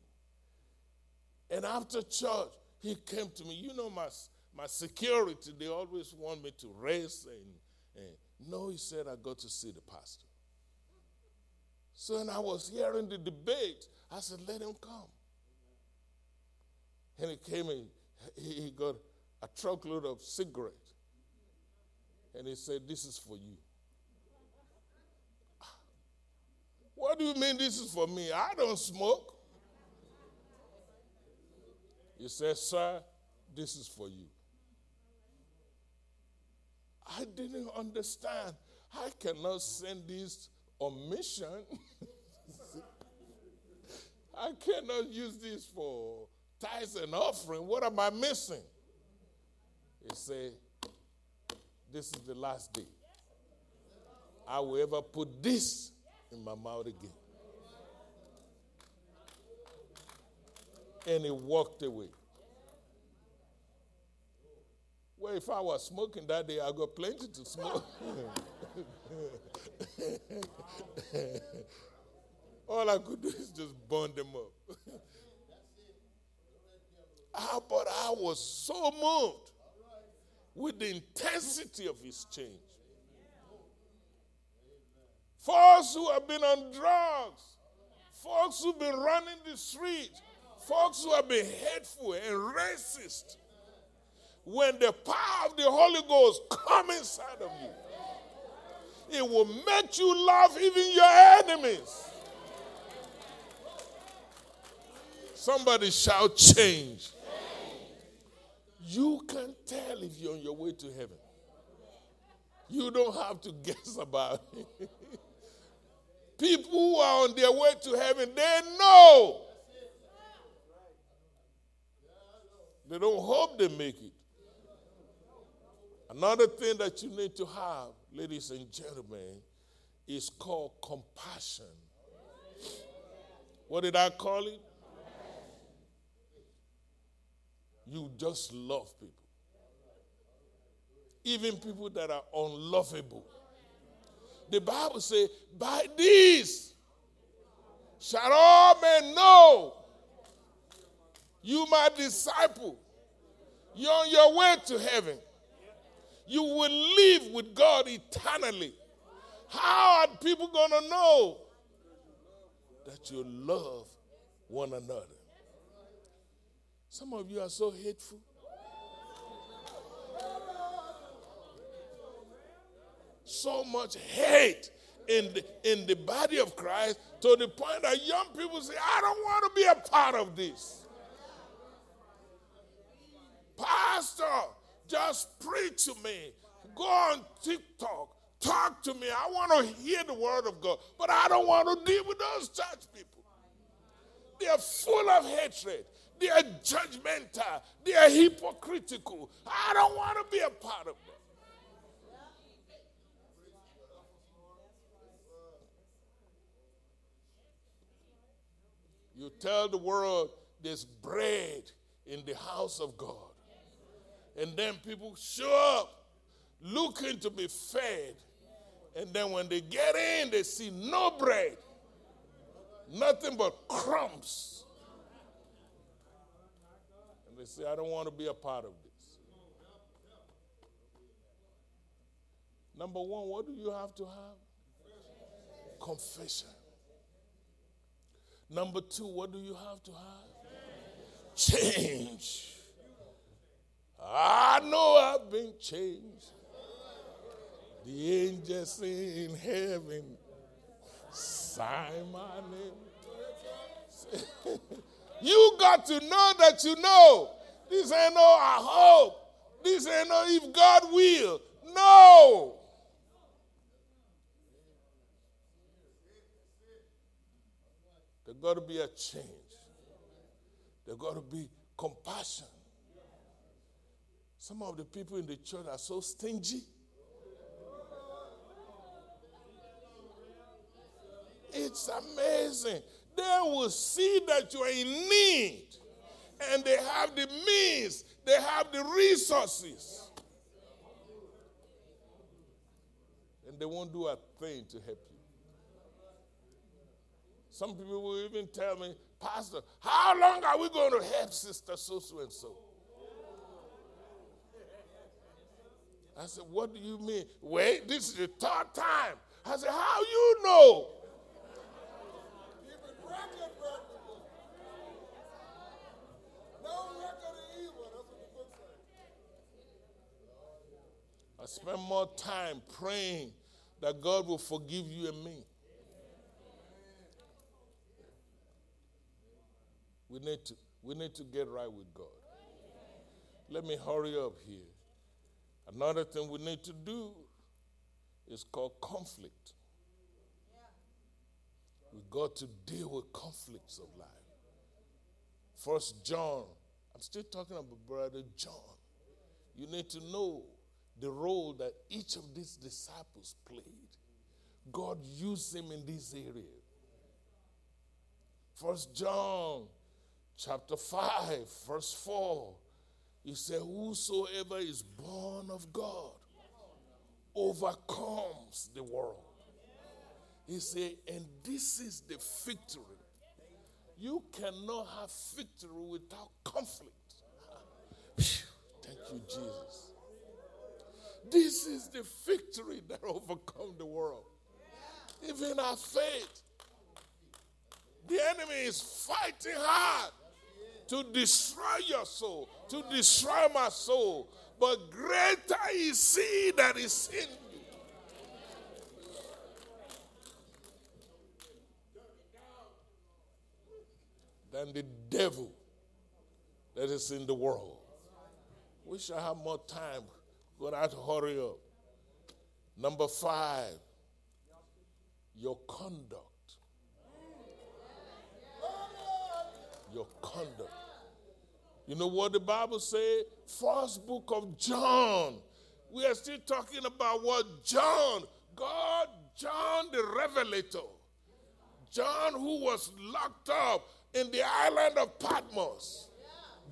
And after church, he came to me. You know, my, my security, they always want me to race. And, and no, he said, I got to see the pastor. So when I was hearing the debate, I said, let him come. And he came and he got a truckload of cigarettes. And he said, This is for you. Ah. What do you mean this is for me? I don't smoke. He said, Sir, this is for you. I didn't understand. I cannot send this on mission. I cannot use this for tithes and offering. What am I missing? He said, This is the last day. I will ever put this in my mouth again. And he walked away. Well, if I was smoking that day, I got plenty to smoke. All I could do is just burn them up. ah, but I was so moved with the intensity of his change. Folks who have been on drugs, folks who've been running the streets, folks who have been hateful and racist. When the power of the Holy Ghost come inside of you, it will make you love even your enemies. Somebody shout change. You can tell if you're on your way to heaven. You don't have to guess about it. People who are on their way to heaven, they know. They don't hope they make it. Another thing that you need to have, ladies and gentlemen, is called compassion. What did I call it? You just love people. Even people that are unlovable. The Bible says, by this shall all men know you my disciple. You're on your way to heaven. You will live with God eternally. How are people going to know that you love one another? Some of you are so hateful. So much hate in the, in the body of Christ to the point that young people say, I don't want to be a part of this. Pastor, just preach to me. Go on TikTok. Talk to me. I want to hear the word of God. But I don't want to deal with those church people. They are full of hatred. They are judgmental. They are hypocritical. I don't want to be a part of them. You tell the world there's bread in the house of God. And then people show up looking to be fed. And then when they get in, they see no bread, nothing but crumbs. They say, I don't want to be a part of this. Number one, what do you have to have? Confession. Number two, what do you have to have? Change. I know I've been changed. The angels in heaven sign my name. You got to know that you know. This ain't no I hope. This ain't no if God will. No. There's got to be a change. There's got to be compassion. Some of the people in the church are so stingy. It's amazing. They will see that you are in need and they have the means, they have the resources. And they won't do a thing to help you. Some people will even tell me, Pastor, how long are we going to help Sister so so and so? I said, What do you mean? Wait, this is the third time. I said, How you know? I spend more time praying that God will forgive you and me. We need to, we need to get right with God. Let me hurry up here. Another thing we need to do is called conflict. We've got to deal with conflicts of life. First John, I'm still talking about brother John. You need to know the role that each of these disciples played. God used him in this area. First John chapter 5, verse 4. He said, Whosoever is born of God overcomes the world. He said, and this is the victory. You cannot have victory without conflict. Thank you, Jesus. This is the victory that overcome the world. Even our faith. The enemy is fighting hard to destroy your soul, to destroy my soul. But greater is he that is in you. Than the devil that is in the world. We shall have more time Gonna have to hurry up. Number five, your conduct. Your conduct. You know what the Bible say? First book of John. We are still talking about what John, God, John the Revelator, John who was locked up in the island of Patmos.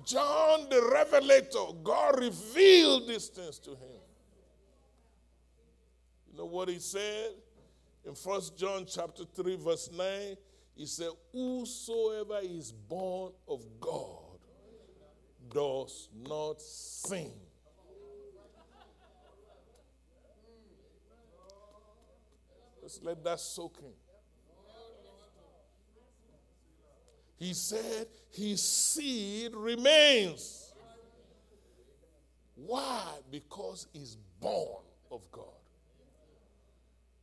John the Revelator, God revealed these things to him. You know what he said? In First John chapter 3, verse 9, he said, Whosoever is born of God does not sin. Let's let that soak in. He said his seed remains. Why? Because he's born of God.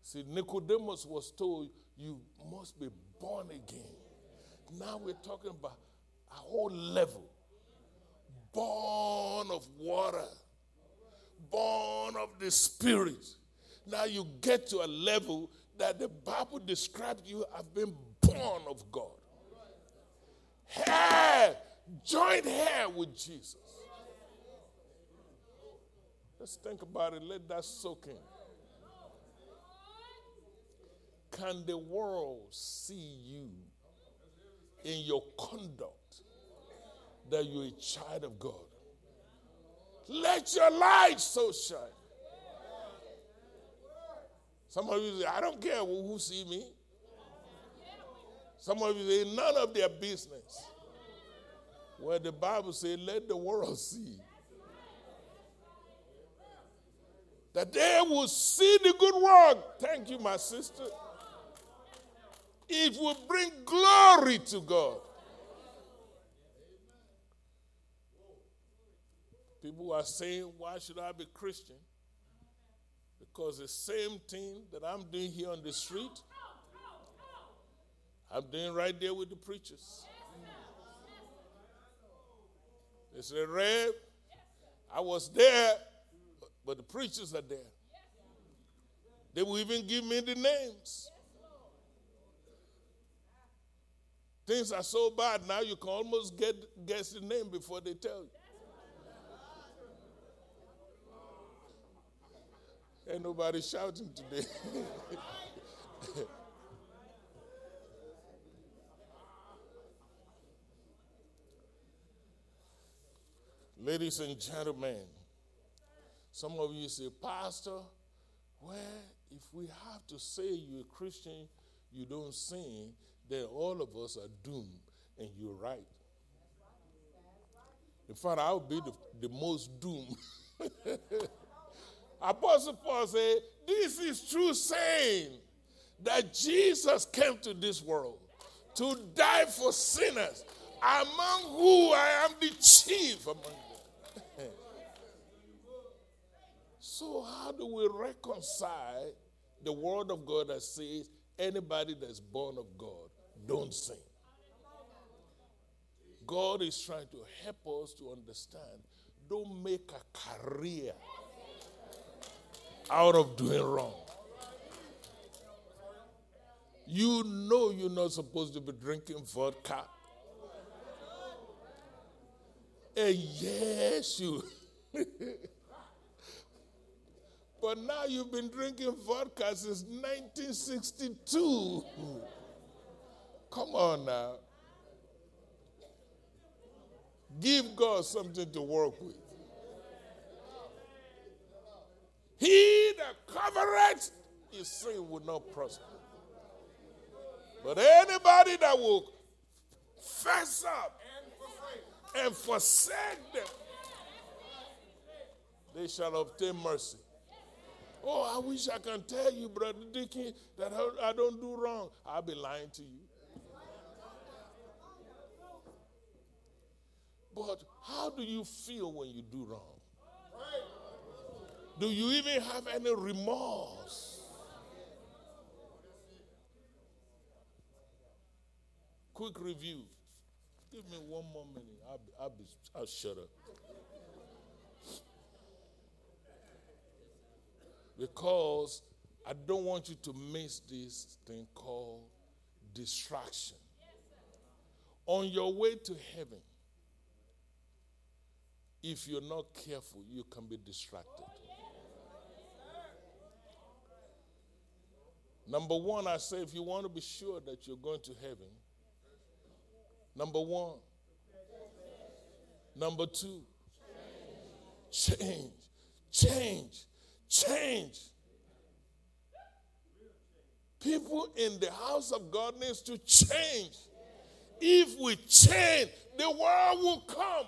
See, Nicodemus was told, You must be born again. Now we're talking about a whole level born of water, born of the Spirit. Now you get to a level that the Bible describes you as being born of God hair, joint hair with Jesus. Let's think about it. Let that soak in. Can the world see you in your conduct that you're a child of God? Let your light so shine. Some of you say, I don't care who see me. Some of you say, none of their business. Well, the Bible says, let the world see. That they will see the good work. Thank you, my sister. It will bring glory to God. People are saying, Why should I be Christian? Because the same thing that I'm doing here on the street, I'm doing right there with the preachers. They said, Rev, I was there, but the preachers are there. They will even give me the names. Things are so bad now you can almost get guess the name before they tell you. Ain't nobody shouting today. Ladies and gentlemen, some of you say, Pastor, well, if we have to say you're a Christian, you don't sin, then all of us are doomed, and you're right. In fact, I'll be the, the most doomed. Apostle Paul said, This is true saying that Jesus came to this world to die for sinners, among who I am the chief among them. So, how do we reconcile the word of God that says anybody that's born of God don't sin? God is trying to help us to understand don't make a career out of doing wrong. You know you're not supposed to be drinking vodka. And yes, you. but now you've been drinking vodka since 1962. Come on now. Give God something to work with. He that covereth his sin will not prosper. But anybody that will fess up and forsake them, they shall obtain mercy. Oh, I wish I can tell you, Brother Dickie, that I don't do wrong. I'll be lying to you. But how do you feel when you do wrong? Do you even have any remorse? Quick review. Give me one more minute. I'll, I'll, be, I'll shut up. Because I don't want you to miss this thing called distraction. On your way to heaven, if you're not careful, you can be distracted. Number one, I say if you want to be sure that you're going to heaven, number one. Number two, change, change, change. People in the house of God needs to change. If we change, the world will come.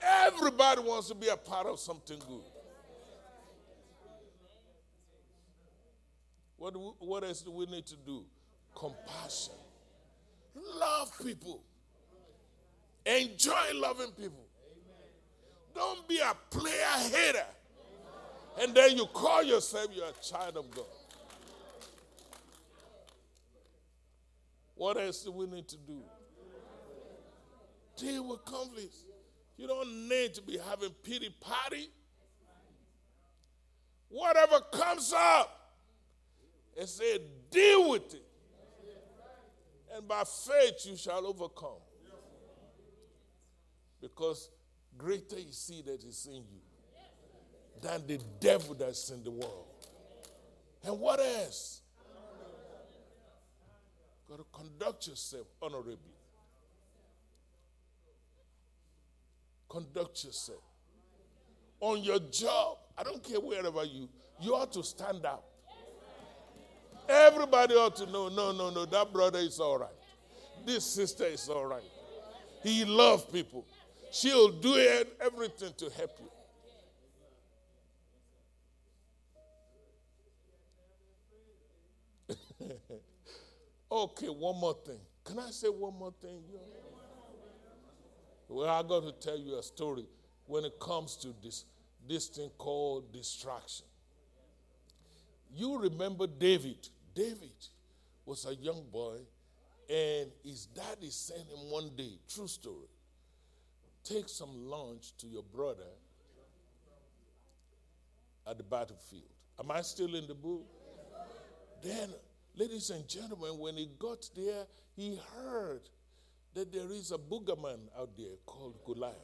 Everybody wants to be a part of something good. What, what else do we need to do? Compassion. Love people. Enjoy loving people. Don't be a player hater. And then you call yourself you're a child of God. What else do we need to do? Deal with conflicts. You don't need to be having pity party. Whatever comes up, and said, Deal with it. And by faith you shall overcome. Because greater is he that is in you than the devil that's in the world. And what else? Got to conduct yourself honorably. Conduct yourself. On your job, I don't care wherever you, you ought to stand up. Everybody ought to know no, no, no, that brother is all right. This sister is all right. He loves people. She'll do everything to help you. Okay, one more thing. Can I say one more thing? Well, I got to tell you a story when it comes to this, this thing called distraction. You remember David. David was a young boy, and his daddy sent him one day, true story, take some lunch to your brother at the battlefield. Am I still in the book? Then Ladies and gentlemen, when he got there, he heard that there is a boogerman out there called Goliath.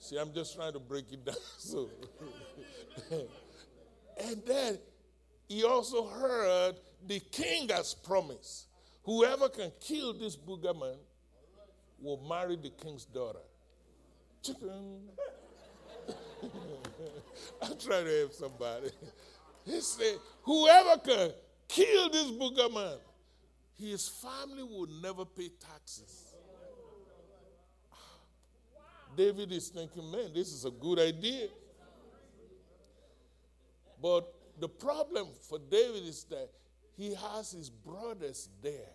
See, I'm just trying to break it down. So, and then he also heard the king has promised whoever can kill this boogerman will marry the king's daughter. Chicken. I'm trying to help somebody. He said, whoever can kill this boogerman, his family will never pay taxes. Ah, David is thinking, man, this is a good idea. But the problem for David is that he has his brothers there.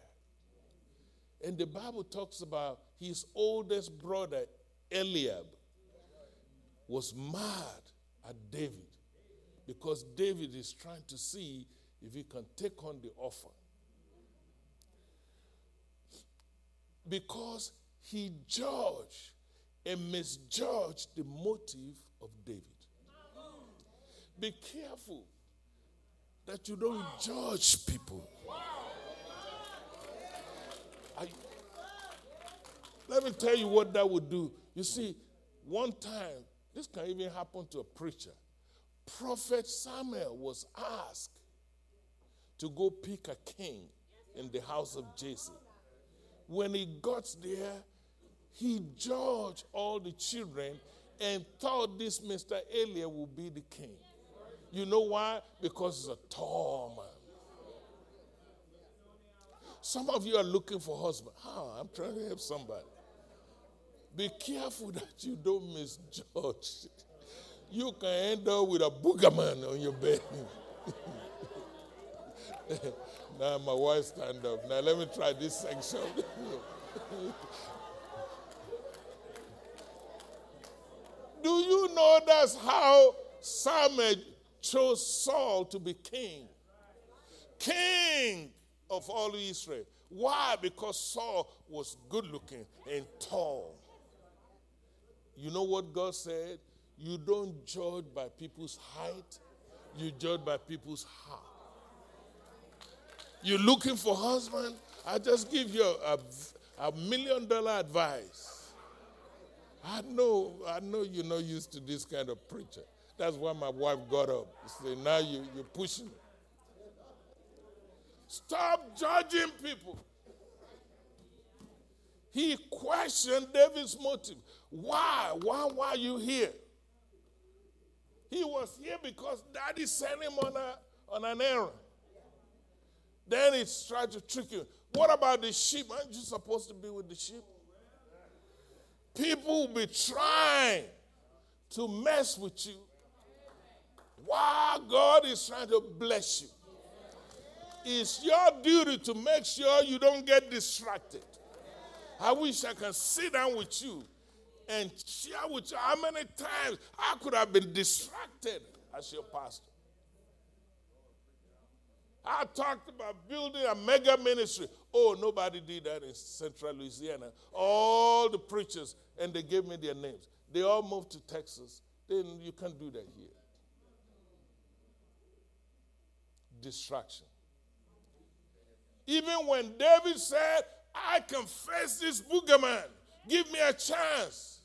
And the Bible talks about his oldest brother, Eliab, was mad at David because David is trying to see if he can take on the offer. Because he judged and misjudged the motive of David. Be careful that you don't judge people. I, let me tell you what that would do. You see, one time, this can even happen to a preacher. Prophet Samuel was asked to go pick a king in the house of Jesse. When he got there, he judged all the children and thought this Mr. Eliab would be the king. You know why? Because he's a tall man. Some of you are looking for husband. Oh, I'm trying to help somebody. Be careful that you don't misjudge. You can end up with a boogerman on your bed. now my wife stand up. Now let me try this section. Do you know that's how Samuel chose Saul to be king? King of all Israel. Why? Because Saul was good looking and tall. You know what God said? You don't judge by people's height, you judge by people's heart. You're looking for husband? I just give you a, a, a million dollar advice. I know, I know you're not used to this kind of preacher. That's why my wife got up. Say, now you, you're pushing. Stop judging people. He questioned David's motive. Why? Why, why are you here? He was here because daddy sent him on, a, on an errand. Then he tried to trick you. What about the sheep? Aren't you supposed to be with the sheep? People will be trying to mess with you while God is trying to bless you. It's your duty to make sure you don't get distracted. I wish I can sit down with you and share with you how many times I could have been distracted as your pastor. I talked about building a mega ministry. Oh, nobody did that in central Louisiana. All the preachers, and they gave me their names. They all moved to Texas. Then you can't do that here. Distraction. Even when David said, I confess this boogerman, give me a chance.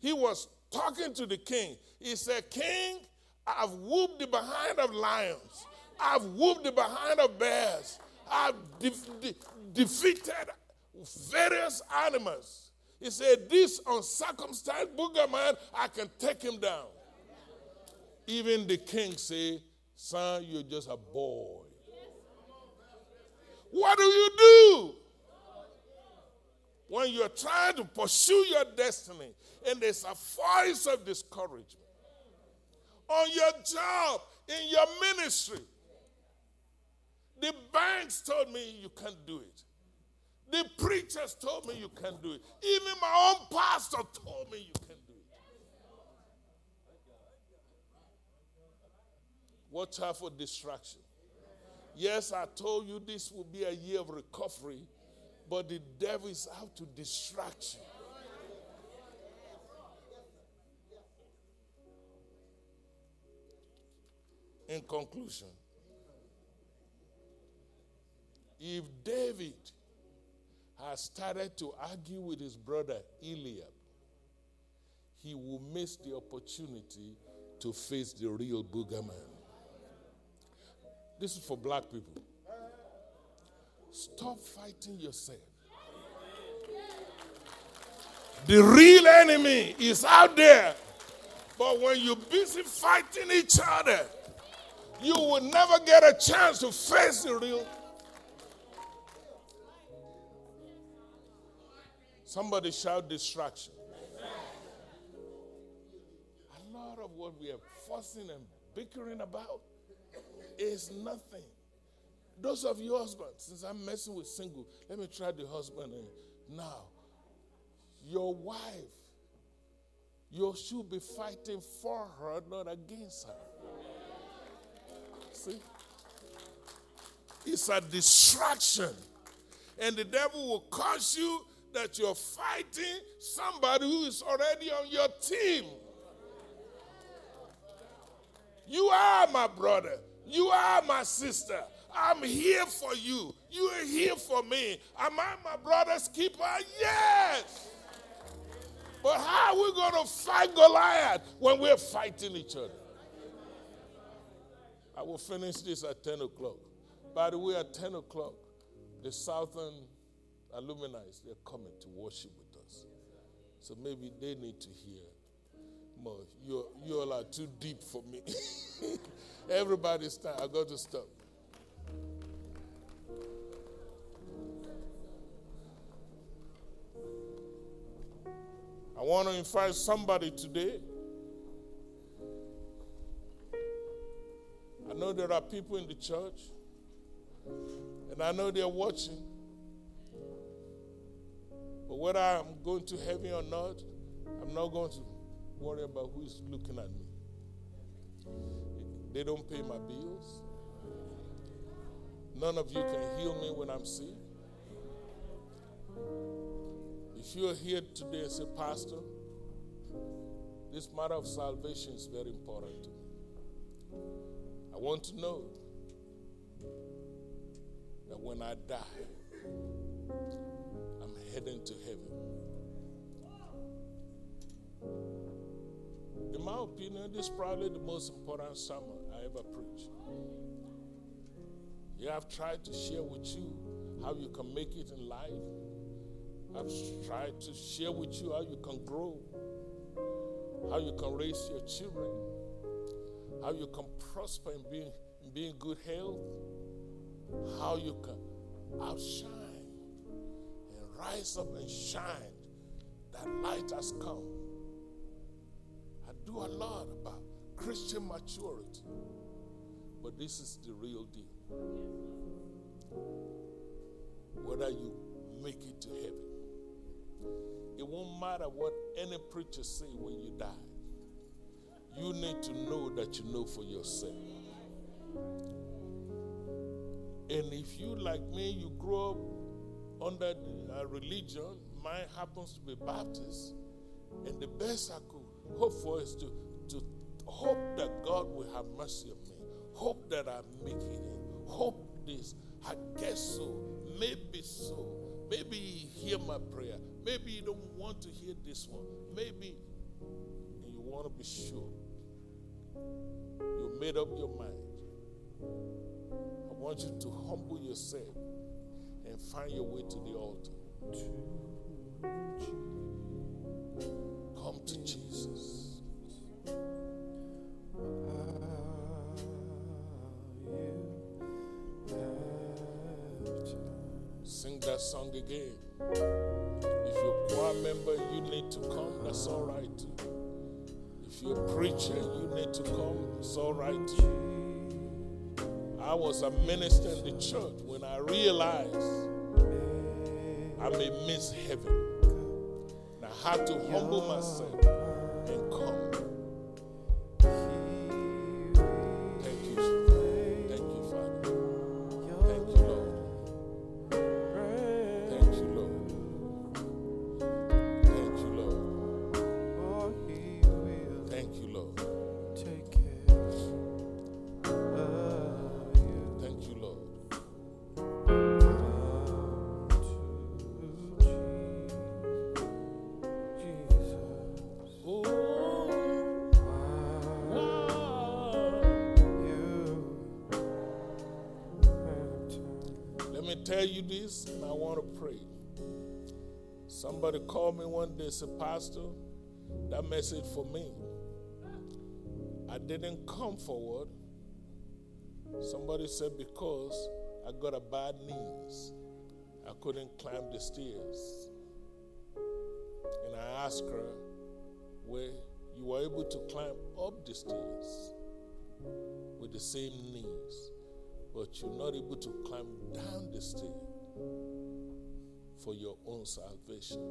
He was talking to the king. He said, King, I've whooped the behind of lions. I've whooped the behind of bears. I've de- de- defeated various animals. He said, This uncircumcised booger man, I can take him down. Even the king said, Son, you're just a boy. What do you do? When you're trying to pursue your destiny and there's a voice of discouragement on your job, in your ministry, the banks told me you can't do it. The preachers told me you can't do it. Even my own pastor told me you can't do it. Watch out for distraction. Yes, I told you this will be a year of recovery, but the devil is out to distract you. In conclusion, If David has started to argue with his brother Eliab, he will miss the opportunity to face the real boogerman. This is for black people. Stop fighting yourself. The real enemy is out there. But when you're busy fighting each other, you will never get a chance to face the real. Somebody shout distraction. A lot of what we are fussing and bickering about is nothing. Those of you husbands, since I'm messing with single, let me try the husband now. Your wife, you should be fighting for her, not against her. See? It's a distraction. And the devil will cause you that you're fighting somebody who is already on your team. You are my brother. You are my sister. I'm here for you. You are here for me. Am I my brother's keeper? Yes. But how are we going to fight Goliath when we're fighting each other? I will finish this at 10 o'clock. By the way, at 10 o'clock, the Southern alumni, they're coming to worship with us. So maybe they need to hear more. You you all are too deep for me. Everybody's time. I got to stop. I want to invite somebody today. I know there are people in the church, and I know they're watching. But whether I'm going to heaven or not, I'm not going to worry about who is looking at me. They don't pay my bills. None of you can heal me when I'm sick. If you're here today and say, Pastor, this matter of salvation is very important to me. I want to know that when I die, heading to heaven. In my opinion, this is probably the most important sermon I ever preached. Yeah, I've tried to share with you how you can make it in life. I've tried to share with you how you can grow, how you can raise your children, how you can prosper in being, in being good health, how you can outshine and rise up and shine. That light has come. I do a lot about Christian maturity, but this is the real deal. Whether you make it to heaven it won't matter what any preacher say when you die. You need to know that you know for yourself. And if you, like me, you grow up under a religion, mine happens to be Baptist, and the best I could hope for is to, to hope that God will have mercy on me. Hope that I make it. Hope this. I guess so. Maybe so. Maybe you hear my prayer. Maybe you don't want to hear this one. Maybe you want to be sure. You made up your mind. I want you to humble yourself and find your way to the altar. Come to Jesus. Sing that song again. If you're a choir member, you need to come, that's all right. If you're a preacher, you need to come, it's all right. I was a minister in the church when I realized I may miss heaven. And I had to humble myself Somebody called me one day, said, Pastor, that message for me. I didn't come forward. Somebody said, because I got a bad knees. I couldn't climb the stairs. And I asked her, where you were able to climb up the stairs with the same knees, but you're not able to climb down the stairs for your own salvation.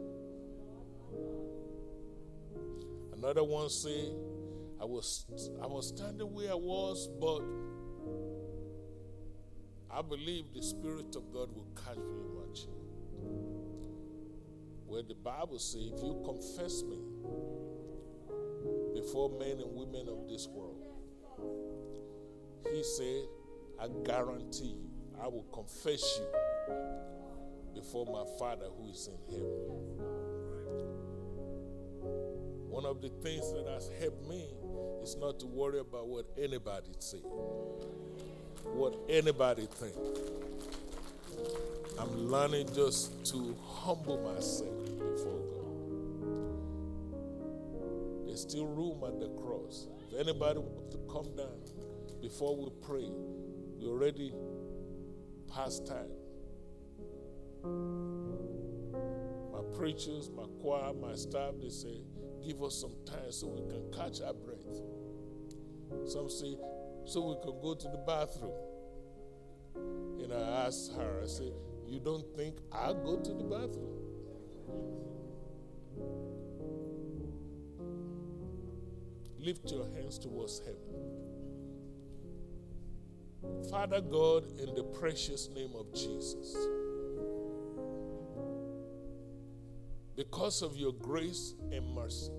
Another one say, I was I was standing where I was, but I believe the Spirit of God will catch me chair. Where the Bible says, if you confess me before men and women of this world, he said, I guarantee you, I will confess you before my Father who is in heaven. One of the things that has helped me is not to worry about what anybody say, what anybody think. I'm learning just to humble myself before God. There's still room at the cross. If anybody wants to come down before we pray, we already past time. My preachers, my choir, my staff, they say, give us some time so we can catch our breath. Some say, so we can go to the bathroom. And I asked her, I said, You don't think I'll go to the bathroom? Lift your hands towards heaven. Father God, in the precious name of Jesus, because of your grace and mercy,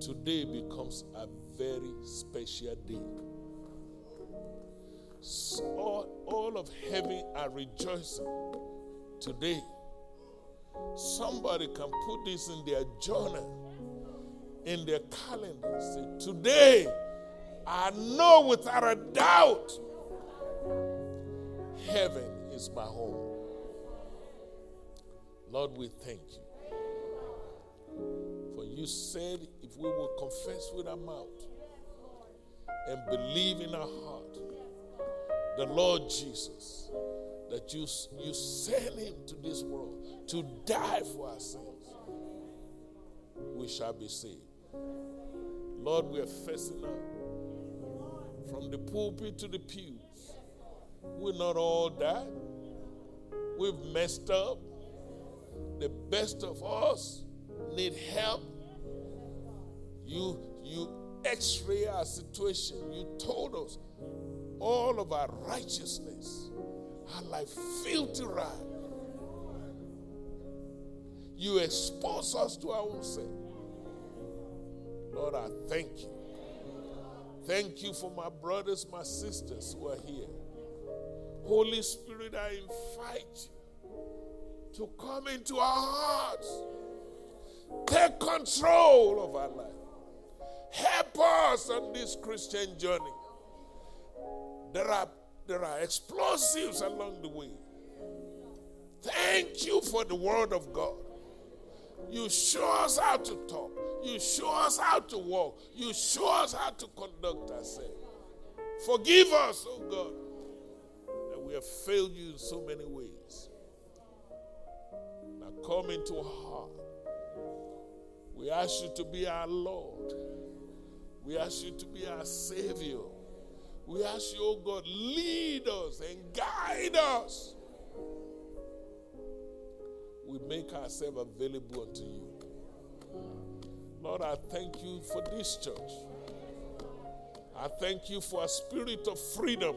today becomes a very special day. So all, all of heaven are rejoicing today. Somebody can put this in their journal, in their calendar. Say, today, I know without a doubt, heaven is my home. Lord, we thank you. You said if we will confess with our mouth and believe in our heart the Lord Jesus, that you, you sent him to this world to die for our sins, we shall be saved. Lord, we are facing up from the pulpit to the pews. We're not all that. We've messed up. The best of us need help. You you x-ray our situation. You told us all of our righteousness are like filthy rag. You expose us to our own sin. Lord, I thank you. Thank you for my brothers, my sisters who are here. Holy Spirit, I invite you to come into our hearts. Take control of our life. Help us on this Christian journey. There are, there are explosives along the way. Thank you for the word of God. You show us how to talk. You show us how to walk. You show us how to conduct ourselves. Forgive us, oh God, that we have failed you in so many ways. Now come into our heart. We ask you to be our Lord. We ask you to be our Savior. We ask you, oh God, lead us and guide us. We make ourselves available unto you. Lord, I thank you for this church. I thank you for a spirit of freedom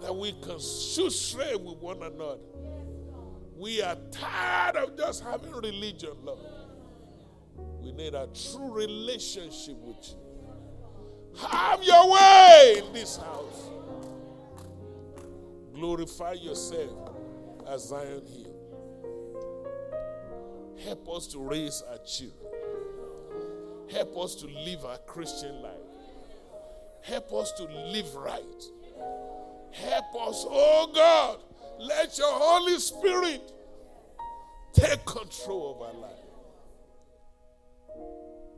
that we can shoot straight with one another. We are tired of just having religion, Lord. We need a true relationship with you. Have your way in this house. Glorify yourself as Zion Hill. Help us to raise our children. Help us to live our Christian life. Help us to live right. Help us, oh God, Let your Holy Spirit take control of our life.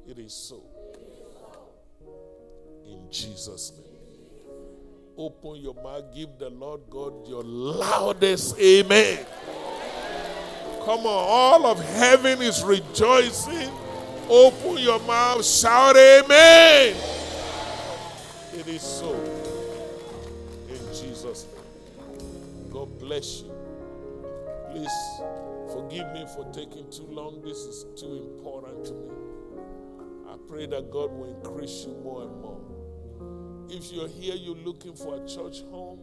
It is so. In Jesus' name. Open your mouth, give the Lord God your loudest amen. Come on, all of heaven is rejoicing. Open your mouth, shout amen. It is so. In Jesus' name. God bless you. Please forgive me for taking too long. This is too important to me. I pray that God will increase you more and more. If you're here, you're looking for a church home,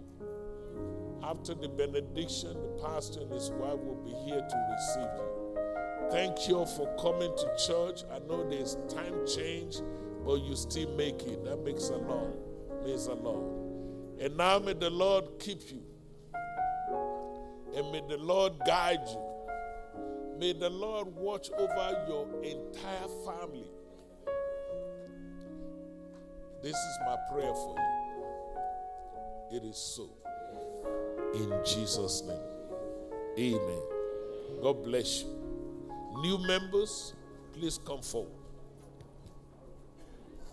after the benediction, the pastor and his wife will be here to receive you. Thank you for coming to church. I know there's time change, but you still make it. That makes a lot. Makes a lot. And now may the Lord keep you. And may the Lord guide you. May the Lord watch over your entire family. This is my prayer for you. It is so. In Jesus' name. Amen. God bless you. New members, please come forward.